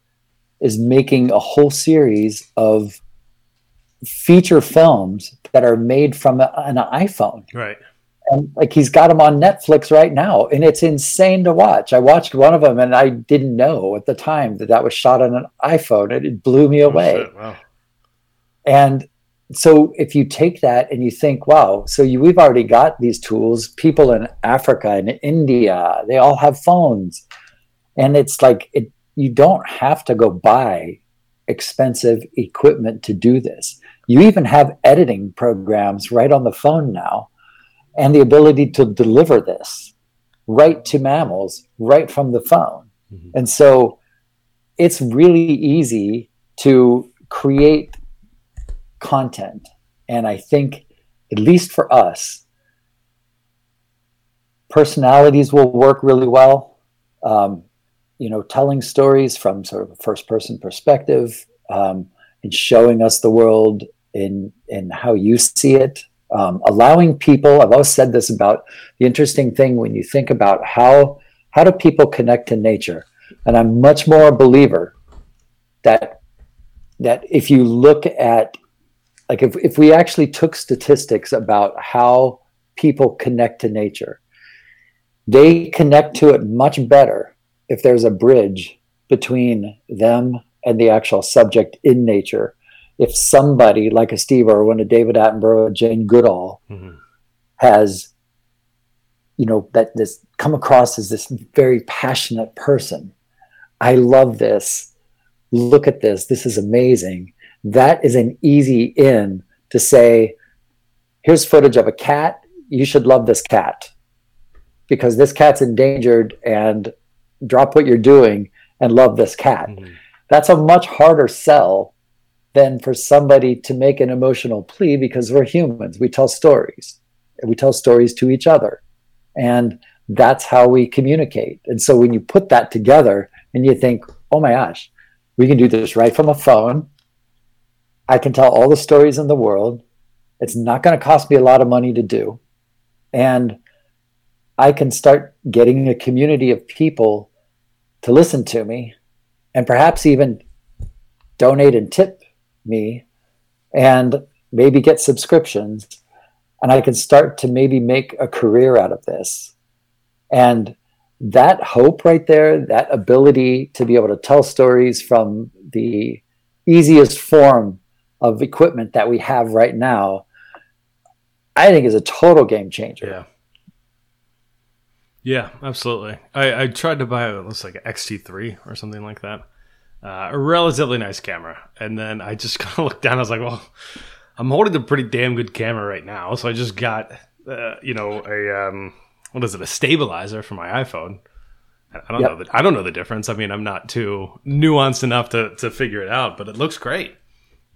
is making a whole series of feature films that are made from a, an iPhone. Right. And like he's got them on Netflix right now, and it's insane to watch. I watched one of them, and I didn't know at the time that that was shot on an iPhone, and it blew me oh, away. Oh, wow. And so if you take that and you think, wow, so you, we've already got these tools. People in Africa and India, they all have phones, and it's like it, you don't have to go buy expensive equipment to do this. You even have editing programs right on the phone now, and the ability to deliver this right to mammalz right from the phone. Mm-hmm. And so it's really easy to create content. And I think, at least for us, personalities will work really well. Um, you know, telling stories from sort of a first person perspective um, and showing us the world in in how you see it. Um, allowing people, I've always said this about the interesting thing when you think about how how do people connect to nature, and I'm much more a believer that that if you look at like if, if we actually took statistics about how people connect to nature they connect to it much better if there's a bridge between them and the actual subject in nature. If somebody like a Steve Irwin, a David Attenborough, a Jane Goodall mm-hmm. has, you know, that this come across as this very passionate person. I love this. Look at this. This is amazing. That is an easy in to say, here's footage of a cat. You should love this cat because this cat's endangered and drop what you're doing and love this cat. Mm-hmm. That's a much harder sell than for somebody to make an emotional plea because we're humans. We tell stories. We tell stories to each other. And that's how we communicate. And so when you put that together and you think, oh my gosh, we can do this right from a phone. I can tell all the stories in the world. It's not going to cost me a lot of money to do. And I can start getting a community of people to listen to me and perhaps even donate and tip me and maybe get subscriptions. And I can start to maybe make a career out of this. And that hope right there, that ability to be able to tell stories from the easiest form of equipment that we have right now, I think is a total game changer. Yeah. Yeah, absolutely. I, I tried to buy it looks like an XT3 or something like that. Uh, a relatively nice camera. And then I just kind of looked down. I was like, well, I'm holding a pretty damn good camera right now. So I just got, uh, you know, a, um, what is it, a stabilizer for my iPhone. I don't yep. know. The, I don't know the difference. I mean, I'm not too nuanced enough to, to figure it out, but it looks great.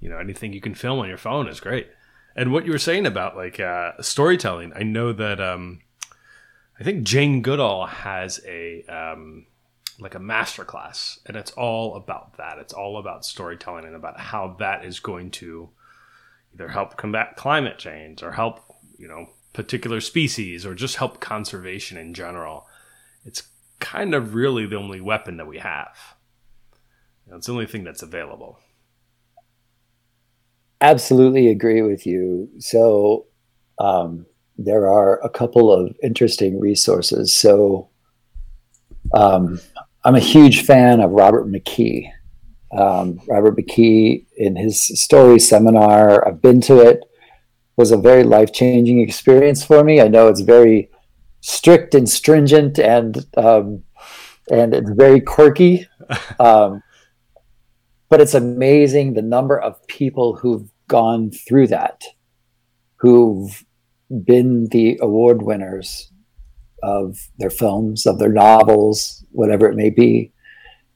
You know, anything you can film on your phone is great. And what you were saying about like uh, storytelling, I know that um, I think Jane Goodall has a um, like a master class, and it's all about that. It's all about storytelling and about how that is going to either help combat climate change or help you know particular species or just help conservation in general. It's kind of really the only weapon that we have. You know, it's the only thing that's available. Absolutely agree with you. So, um, there are a couple of interesting resources. So um, I'm a huge fan of Robert McKee. Um, Robert McKee, in his story seminar, I've been to it, was a very life changing experience for me. I know it's very strict and stringent and um, and it's very quirky, um, but it's amazing the number of people who've gone through that, who've been the award winners of their films, of their novels, whatever it may be.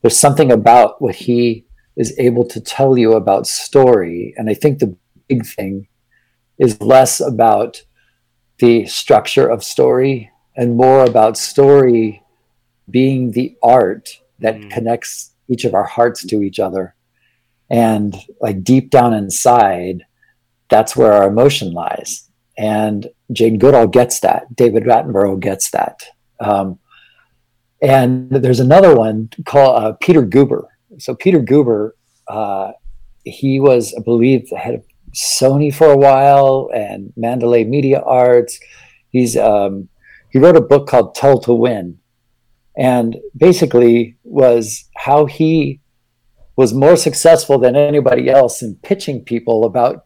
There's something about what he is able to tell you about story. And I think the big thing is less about the structure of story and more about story being the art that mm. connects each of our hearts to each other. And like deep down inside, that's where our emotion lies and Jane Goodall gets that. David Attenborough gets that. Um, and there's another one called uh, Peter Guber. So Peter Guber, uh, he was, I believe, the head of Sony for a while and Mandalay Media Arts. He's um, he wrote a book called Tell to Win, and basically was how he was more successful than anybody else in pitching people about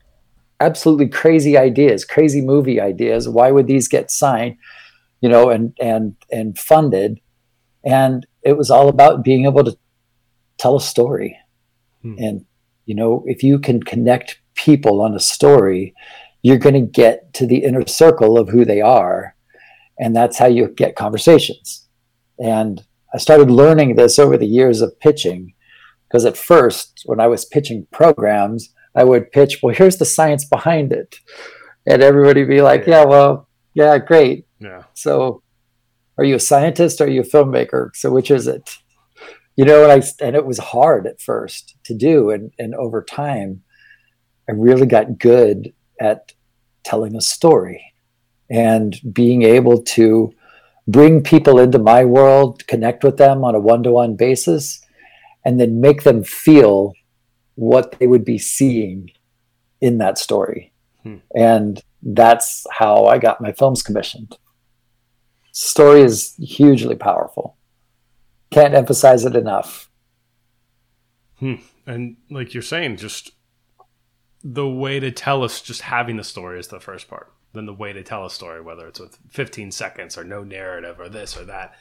absolutely crazy ideas, crazy movie ideas. Why would these get signed, you know, and and and funded? And it was all about being able to tell a story. Hmm. And you know, if you can connect people on a story, you're going to get to the inner circle of who they are, and that's how you get conversations. And I started learning this over the years of pitching Because at first, when I was pitching programs, I would pitch, well, here's the science behind it. And everybody be like, yeah, well, yeah, great. Yeah. So are you a scientist or are you a filmmaker? So which is it? You know, and I and it was hard at first to do. And and over time, I really got good at telling a story and being able to bring people into my world, connect with them on a one-to-one basis, and then make them feel what they would be seeing in that story. Hmm. And that's how I got my films commissioned. Story is hugely powerful. Can't emphasize it enough. Hmm. And like you're saying, just the way to tell us, just having the story is the first part. Then the way to tell a story, whether it's with 15 seconds or no narrative or this or that,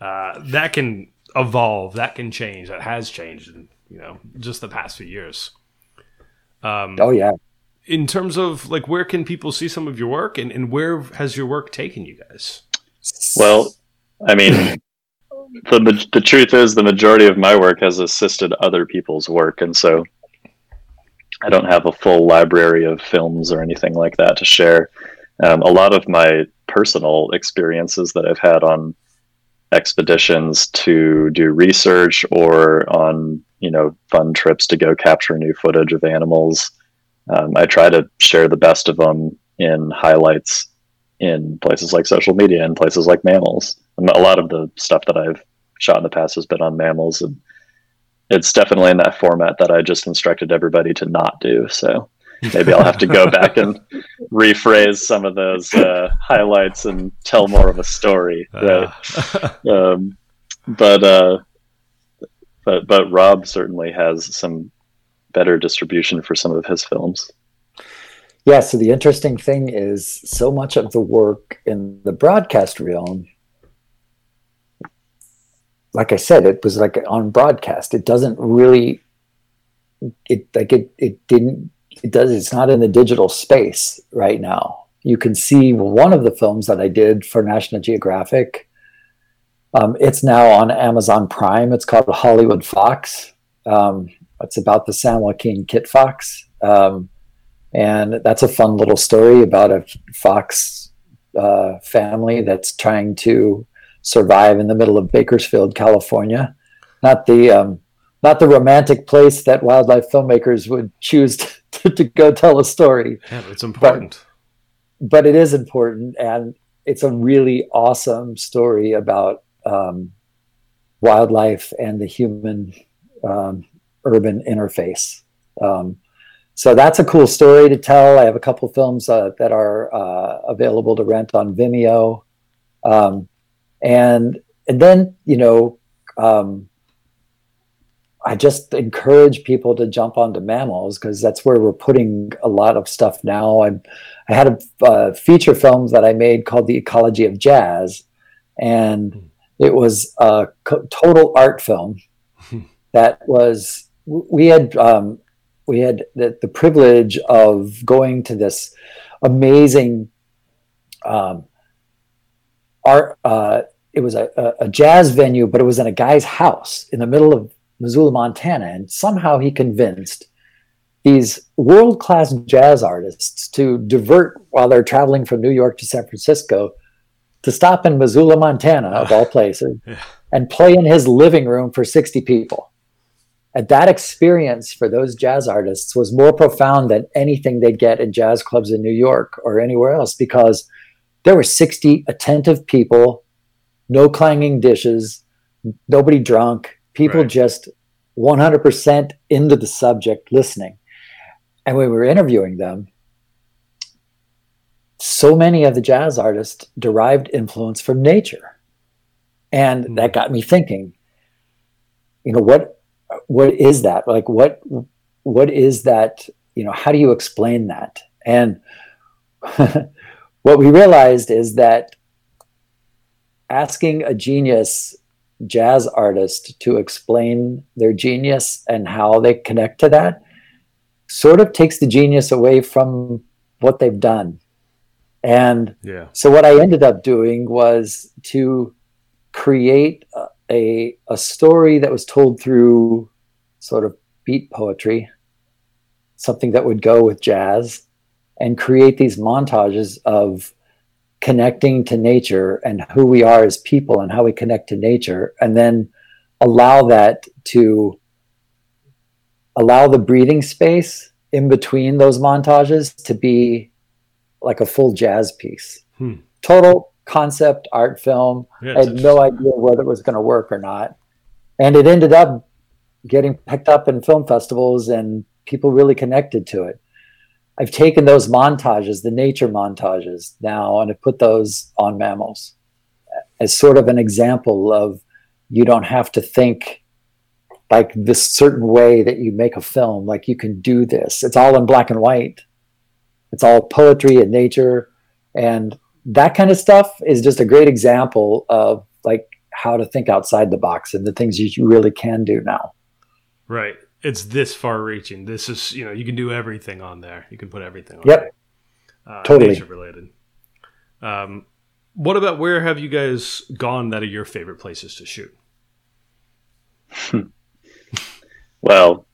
uh, that can evolve, that can change, that has changed in you know just the past few years. Um, oh yeah. In terms of like, where can people see some of your work, and, and where has your work taken you guys? Well, I mean, the the truth is, the majority of my work has assisted other people's work, and so I don't have a full library of films or anything like that to share. Um, a lot of my personal experiences that I've had on expeditions to do research or on you know fun trips to go capture new footage of animals. Um, I try to share the best of them in highlights in places like social media and places like mammalz. And a lot of the stuff that I've shot in the past has been on mammalz, and it's definitely in that format that I just instructed everybody to not do. So maybe I'll have to go back and rephrase some of those uh, highlights and tell more of a story. Uh. um, but uh, but but Rob certainly has some better distribution for some of his films. Yeah. So the interesting thing is, so much of the work in the broadcast realm, like I said, it was like on broadcast. It doesn't really, it like it it didn't it does it's not in the digital space right now. You can see one of the films that i did for national geographic. Um, it's now on amazon prime. It's called hollywood fox. Um, it's about the san joaquin kit fox. Um, and that's a fun little story about a fox uh, family that's trying to survive in the middle of bakersfield california. Not the um, not the romantic place that wildlife filmmakers would choose to, to go tell a story. Yeah, it's important. But, but, it is important, and it's a really awesome story about um, wildlife and the human um, urban interface. Um, so that's a cool story to tell. I have a couple films uh, that are uh, available to rent on Vimeo, um, and and then you know um, I just encourage people to jump onto mammalz because that's where we're putting a lot of stuff now. i I had a uh, feature film that I made called The Ecology of Jazz, and it was a co- total art film that was we had um, we had the, the, privilege of going to this amazing um, art. Uh, it was a, a, jazz venue, but it was in a guy's house in the middle of Missoula, Montana, and somehow he convinced these world class jazz artists to divert while they're traveling from New York to San Francisco to stop in Missoula, Montana, of all places, yeah. and play in his living room for 60 people. And that experience for those jazz artists was more profound than anything they'd get in jazz clubs in New York or anywhere else because there were 60 attentive people, no clanging dishes, nobody drunk, people right. just 100% into the subject listening. And when we were interviewing them, so many of the jazz artists derived influence from nature. And mm. that got me thinking, you know, what what is that? Like what what is that, you know, how do you explain that? And what we realized is that asking a genius jazz artist to explain their genius and how they connect to that sort of takes the genius away from what they've done. And yeah. so what I ended up doing was to create a, a story that was told through sort of beat poetry, something that would go with jazz, and create these montages of connecting to nature and who we are as people and how we connect to nature, and then allow that to allow the breathing space in between those montages to be like a full jazz piece. Hmm. Total concept art film. Yeah, I had no idea whether it was going to work or not. And it ended up getting picked up in film festivals and people really connected to it. I've taken those montages, the nature montages now, and I put those on mammalz as sort of an example of you don't have to think like this certain way that you make a film, like you can do this. It's all in black and white. It's all poetry and nature. And that kind of stuff is just a great example of like how to think outside the box and the things you really can do now. Right. It's this far reaching. This is, you know, you can do everything on there. You can put everything on Yep. Uh, totally. Nature related. Um, what about where have you guys gone that are your favorite places to shoot? well,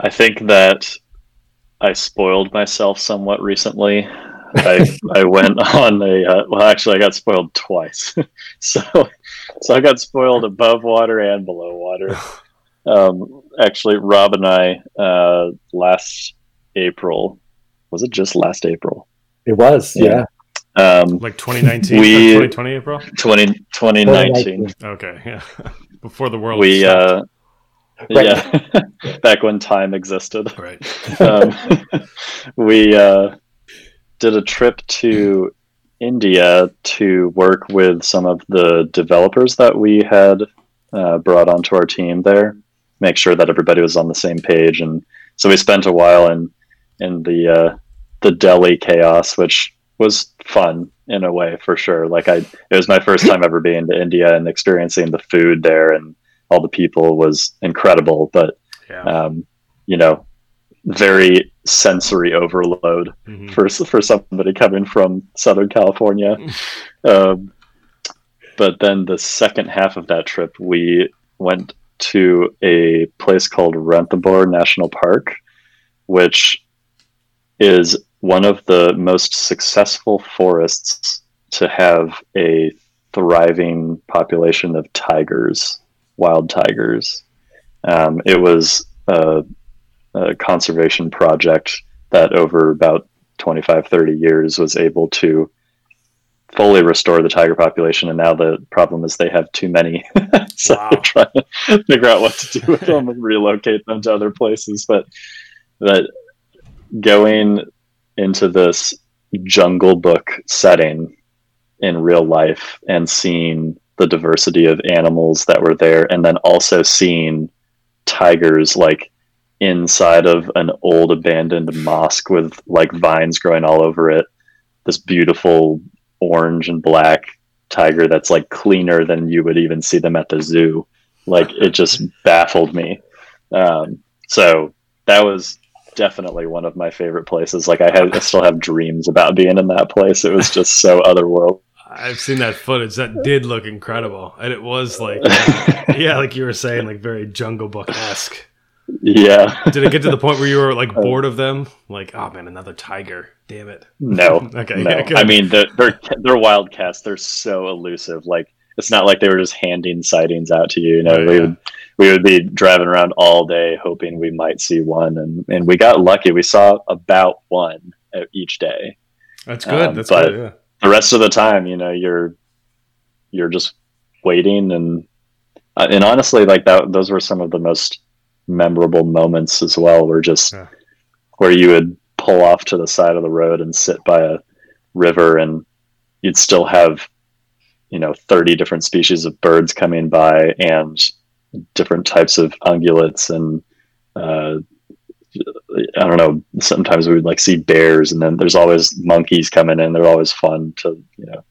I think that I spoiled myself somewhat recently. I I went on a uh, well, actually, I got spoiled twice. so so I got spoiled above water and below water. Um, actually, Rob and I uh, last April was it just last April? It was, yeah. yeah. Um, like 2019, we, 2020 April? 20, 2019. Okay, yeah. Before the world we, uh, right. yeah, back when time existed. Right. Um, we, uh, did a trip to India to work with some of the developers that we had uh, brought onto our team there, make sure that everybody was on the same page, and so we spent a while in in the uh, the Delhi chaos, which was fun in a way for sure. Like I, it was my first time ever being to India and experiencing the food there and all the people was incredible. But yeah. um, you know, very sensory overload mm-hmm. for for somebody coming from Southern California. um, but then the second half of that trip, we went to a place called Ranthambore National Park, which is one of the most successful forests to have a thriving population of tigers, wild tigers. Um, it was a a conservation project that over about 25, 30 years was able to fully restore the tiger population. And now the problem is they have too many. so wow. they're trying to figure out what to do with them and relocate them to other places. But that going into this jungle book setting in real life and seeing the diversity of animals that were there and then also seeing tigers like inside of an old abandoned mosque with like vines growing all over it. This beautiful orange and black tiger that's like cleaner than you would even see them at the zoo. Like it just baffled me. Um, so that was definitely one of my favorite places. Like I have, I still have dreams about being in that place. It was just so otherworldly. I've seen that footage. That did look incredible, and it was like, yeah, like you were saying, like very Jungle Book esque. Yeah. Did it get to the point where you were like uh, bored of them? Like, oh man, another tiger. Damn it. No. okay. No. Yeah, I mean, the, they're they're wildcats. They're so elusive. Like, it's not like they were just handing sightings out to you. You know, oh, we would we would be driving around all day hoping we might see one, and and we got lucky. We saw about one each day. That's good. Um, That's good. Yeah. The rest of the time, you know, you're you're just waiting and uh, and honestly, like that, those were some of the most memorable moments as well were just yeah. where you would pull off to the side of the road and sit by a river and you'd still have you know 30 different species of birds coming by and different types of ungulates and uh, I don't know. Sometimes we would like see bears, and then there's always monkeys coming in. They're always fun to you know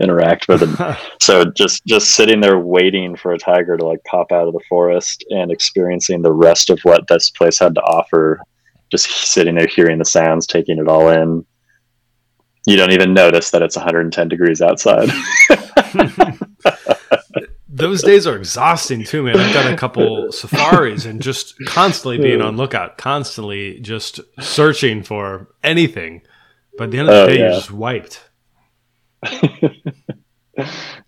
interact with them. so just just sitting there waiting for a tiger to like pop out of the forest and experiencing the rest of what this place had to offer, just sitting there hearing the sounds, taking it all in. You don't even notice that it's 110 degrees outside. those days are exhausting too, man. I've done a couple safaris and just constantly being on lookout, constantly just searching for anything. But at the end of the Oh, day, yeah. you're just wiped.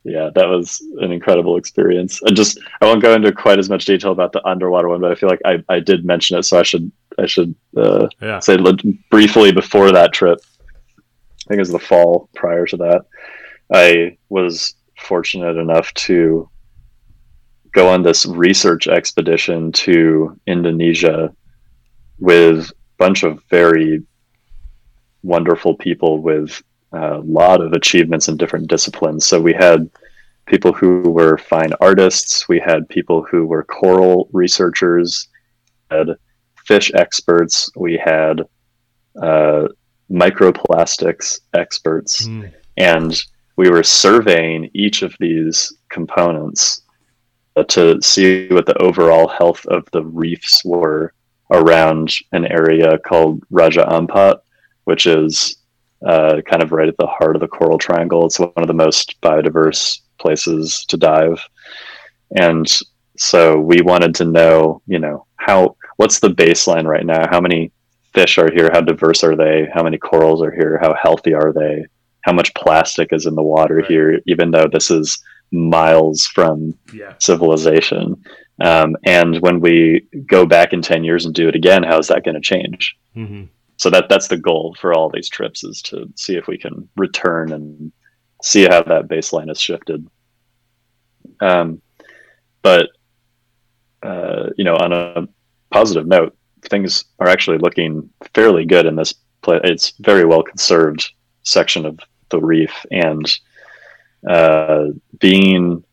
yeah, that was an incredible experience. I just I won't go into quite as much detail about the underwater one, but I feel like I, I did mention it, so I should I should uh, Yeah. say briefly before that trip. I think it was the fall prior to that. I was fortunate enough to go on this research expedition to Indonesia with a bunch of very wonderful people with a lot of achievements in different disciplines. So we had people who were fine artists, we had people who were coral researchers, had fish experts, we had uh, microplastics experts, Mm. and we were surveying each of these components uh, to see what the overall health of the reefs were around an area called Raja Ampat, which is uh, kind of right at the heart of the Coral Triangle. It's one of the most biodiverse places to dive, and so we wanted to know, you know, how what's the baseline right now? How many fish are here? How diverse are they? How many corals are here? How healthy are they? How much plastic is in the water Right. here? Even though this is miles from Yeah. civilization. Um, and when we go back in 10 years and do it again, how is that going to change? hmm So that that's the goal for all these trips is to see if we can return and see how that baseline has shifted. Um, but uh, you know, on a positive note, things are actually looking fairly good in this place. It's very well conserved section of the reef, and uh, being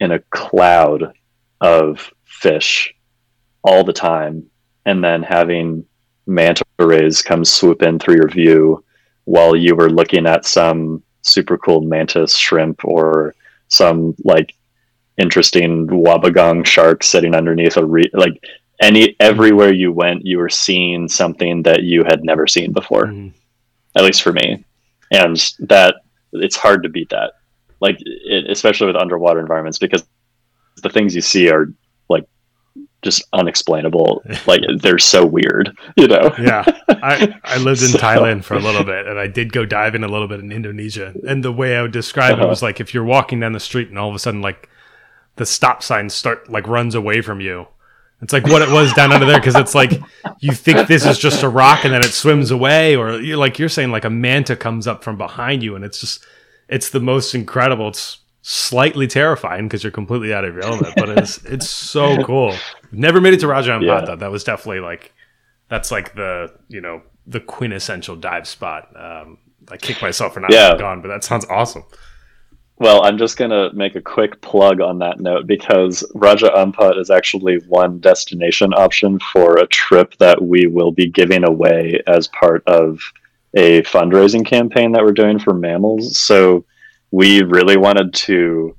in a cloud of fish all the time, and then having manta rays come swoop in through your view while you were looking at some super cool mantis shrimp or some like interesting wobbegong shark sitting underneath a re- like any everywhere you went you were seeing something that you had never seen before Mhm. at least for me and that it's hard to beat that like it, especially with underwater environments because the things you see are just unexplainable like they're so weird you know Yeah, I, I lived in So- Thailand for a little bit, and I did go diving a little bit in Indonesia. And the way I would describe it Uh-huh. was like if you're walking down the street and all of a sudden like the stop sign start like runs away from you. It's like what it was down under there because it's like you think this is just a rock and then it swims away, or you're like you're saying like a manta comes up from behind you, and it's just it's the most incredible. It's slightly terrifying because you're completely out of your element, but it's it's so cool. Never made it to Raja Ampat Yeah. though. That was definitely like that's like the you know the quintessential dive spot. Um, I kick myself for not Yeah. gone, but that sounds awesome. Well, I'm just going to make a quick plug on that note because Raja Ampat is actually one destination option for a trip that we will be giving away as part of a fundraising campaign that we're doing for mammalz. So we really wanted to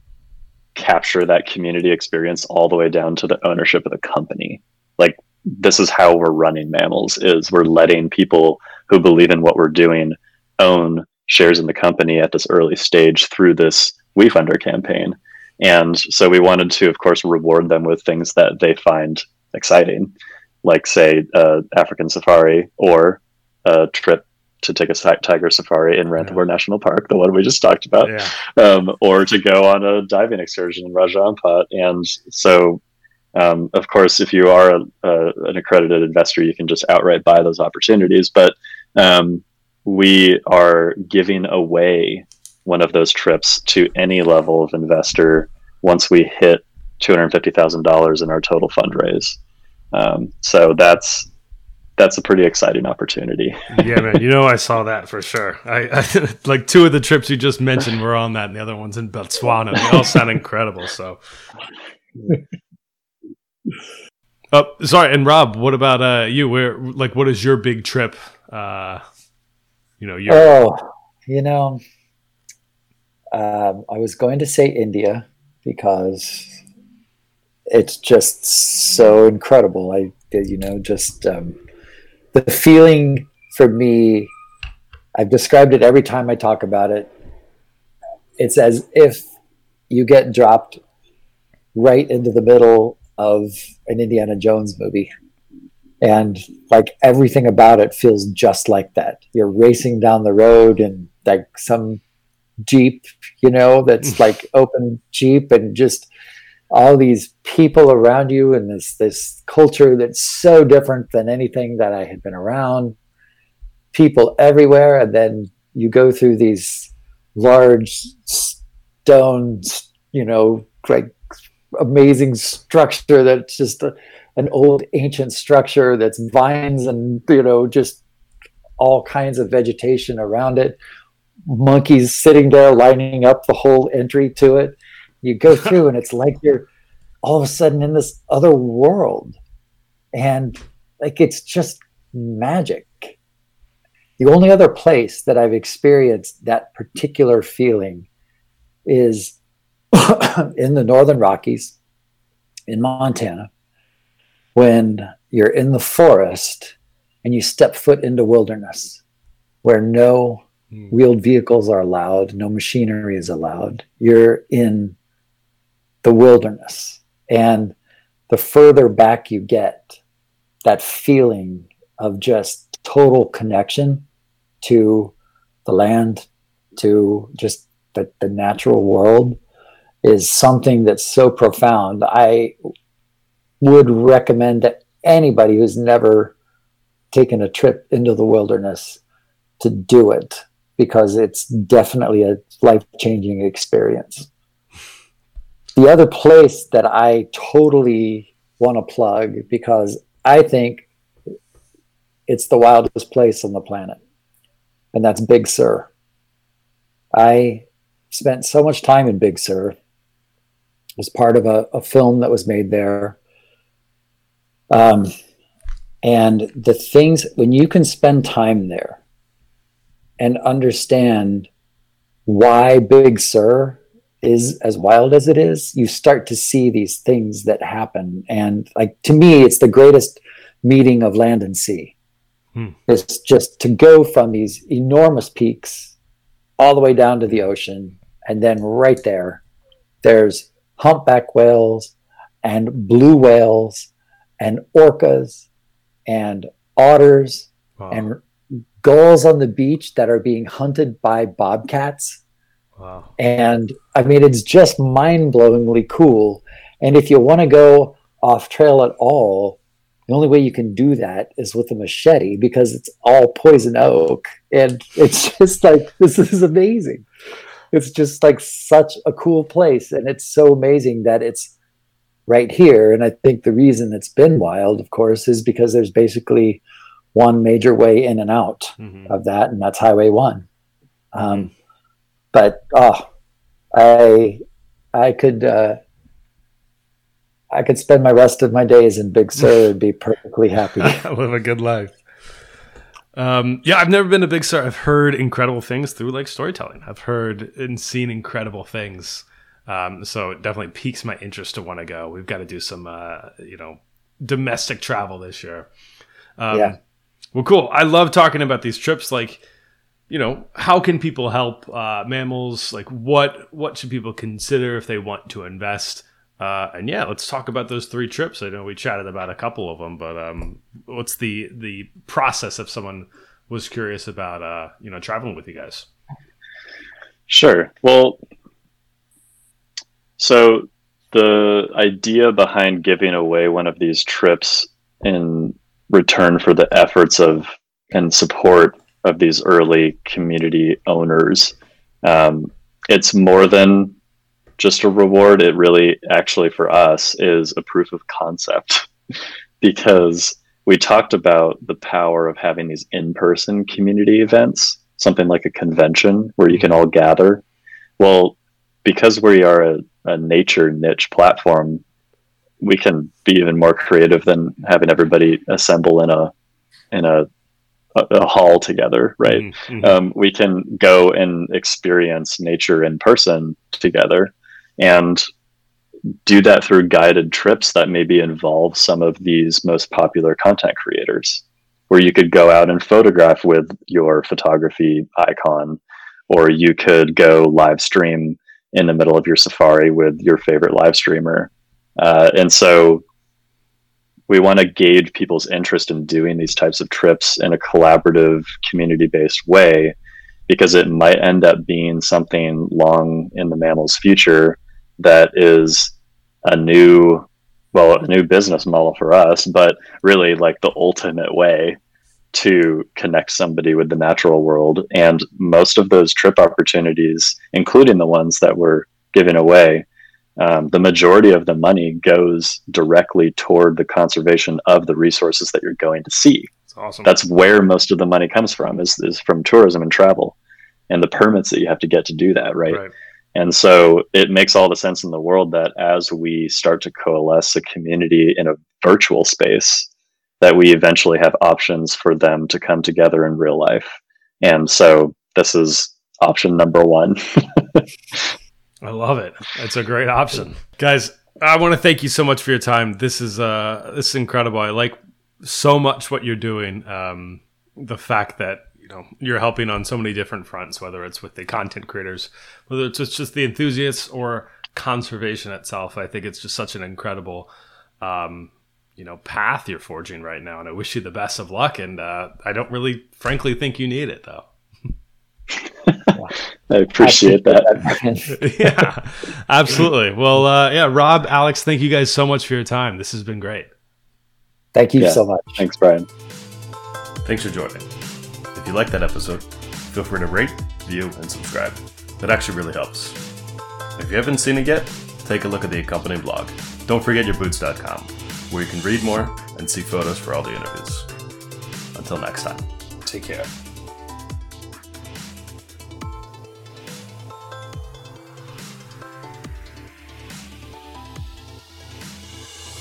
capture that community experience all the way down to the ownership of the company. Like this is how we're running mammalz is we're letting people who believe in what we're doing own shares in the company at this early stage through this WeFunder campaign. And so we wanted to, of course, reward them with things that they find exciting, like, say, uh, African safari or a trip to take a tiger safari in Ranthambore National Park, the one we just talked about, Yeah, um, or to go on a diving excursion in Raja Ampat. And so, um, of course, if you are a, a, an accredited investor, you can just outright buy those opportunities. But um, we are giving away one of those trips to any level of investor once we hit $250,000 in our total fundraise. Um, so that's that's a pretty exciting opportunity. yeah, man. You know, I saw that for sure. I, I like two of the trips you just mentioned were on that, and the other one's in Botswana. They all sound incredible. So, oh, sorry. And Rob, what about uh, you? Where, like, what is your big trip? Uh, you know, your Oh, you know, um, I was going to say India because it's just so incredible. I, you know, just um, the feeling for me. I've described it every time I talk about it. It's as if you get dropped right into the middle of an Indiana Jones movie. And like everything about it feels just like that. You're racing down the road and like some Jeep, you know, that's like open Jeep and just all these people around you and this this culture that's so different than anything that I had been around. People everywhere, and then you go through these large stone, you know, like amazing structure that's just a, an old ancient structure that's vines and you know just all kinds of vegetation around it. Monkeys sitting there lining up the whole entry to it you go through and it's like you're all of a sudden in this other world. And like it's just magic. The only other place that i've experienced that particular feeling is in the northern rockies in montana when you're in the forest and you step foot into wilderness where no mm. wheeled vehicles are allowed no machinery is allowed. You're in the wilderness and the further back you get, that feeling of just total connection to the land, to just the, the natural world is something that's so profound. I would recommend that anybody who's never taken a trip into the wilderness to do it because it's definitely a life changing experience the other place that I totally want to plug because I think it's the wildest place on the planet, and that's Big Sur. I spent so much time in Big Sur as part of a, a film that was made there. Um, and the things, when you can spend time there and understand why Big Sur is as wild as it is, you start to see these things that happen. And like to me, it's the greatest meeting of land and sea. Hmm. It's just to go from these enormous peaks all the way down to the ocean. And then right there, there's humpback whales and blue whales and orcas and otters wow. and gulls on the beach that are being hunted by bobcats Wow. And I mean, it's just mind blowingly cool. And if you want to go off trail at all, the only way you can do that is with a machete because it's all poison oak. And it's just like, this is amazing. It's just like such a cool place. And it's so amazing that it's right here. And I think the reason it's been wild, of course, is because there's basically one major way in and out mm-hmm. of that, and that's Highway One. Um, but oh, I I could uh, I could spend my rest of my days in Big Sur and be perfectly happy. Live a good life. Um, yeah, I've never been to Big Sur. I've heard incredible things through like storytelling. I've heard and seen incredible things. Um, so it definitely piques my interest to want to go. We've got to do some, uh, you know, domestic travel this year. Um, yeah. Well, cool. I love talking about these trips. Like, you know, how can people help uh, Mammalz? Like, what what should people consider if they want to invest? Uh, and yeah, let's talk about those three trips. I know we chatted about a couple of them, but um, what's the the process if someone was curious about uh, you know traveling with you guys? Sure. Well, so the idea behind giving away one of these trips in return for the efforts of and support of these early community owners. Um, it's more than just a reward. It really, actually, for us, is a proof of concept because we talked about the power of having these in person community events, something like a convention where you can all gather. Well, because we are a, a nature niche platform, we can be even more creative than having everybody assemble in a in a a, a hall together, right? Mm-hmm. mm-hmm. Um, we can go and experience nature in person together and do that through guided trips that maybe involve some of these most popular content creators where you could go out and photograph with your photography icon or you could go live stream in the middle of your safari with your favorite live streamer Uh, and so we want to gauge people's interest in doing these types of trips in a collaborative, community based way because it might end up being something long in the Mammalz's future that is a new well a new business model for us but really like the ultimate way to connect somebody with the natural world. And most of those trip opportunities including the ones that we're giving away um, the majority of the money goes directly toward the conservation of the resources that you're going to see That's awesome. that's where most of the money comes from is, is from tourism and travel and the permits that you have to get to do that right? right. and so it makes all the sense in the world that as we start to coalesce a community in a virtual space that we eventually have options for them to come together in real life and so this is option number one I love it. It's a great option, guys. I want to thank you so much for your time. This is uh, this is incredible. I like so much what you're doing. Um, the fact that you know you're helping on so many different fronts, whether it's with the content creators, whether it's just the enthusiasts or conservation itself. I think it's just such an incredible, um, you know, path you're forging right now, and I wish you the best of luck. And uh, I don't really, frankly, think you need it though. i appreciate that yeah, absolutely. Well, uh, yeah, Rob, Alex, thank you guys so much for your time. This has been great. Thank you Yeah. so much. thanks brian Thanks for joining. If you liked that episode, feel free to rate, view, and subscribe. That actually really helps. If you haven't seen it yet, take a look at the accompanying blog. Don't forget yourboots.com, where you can read more and see photos for all the interviews. Until next time, take care.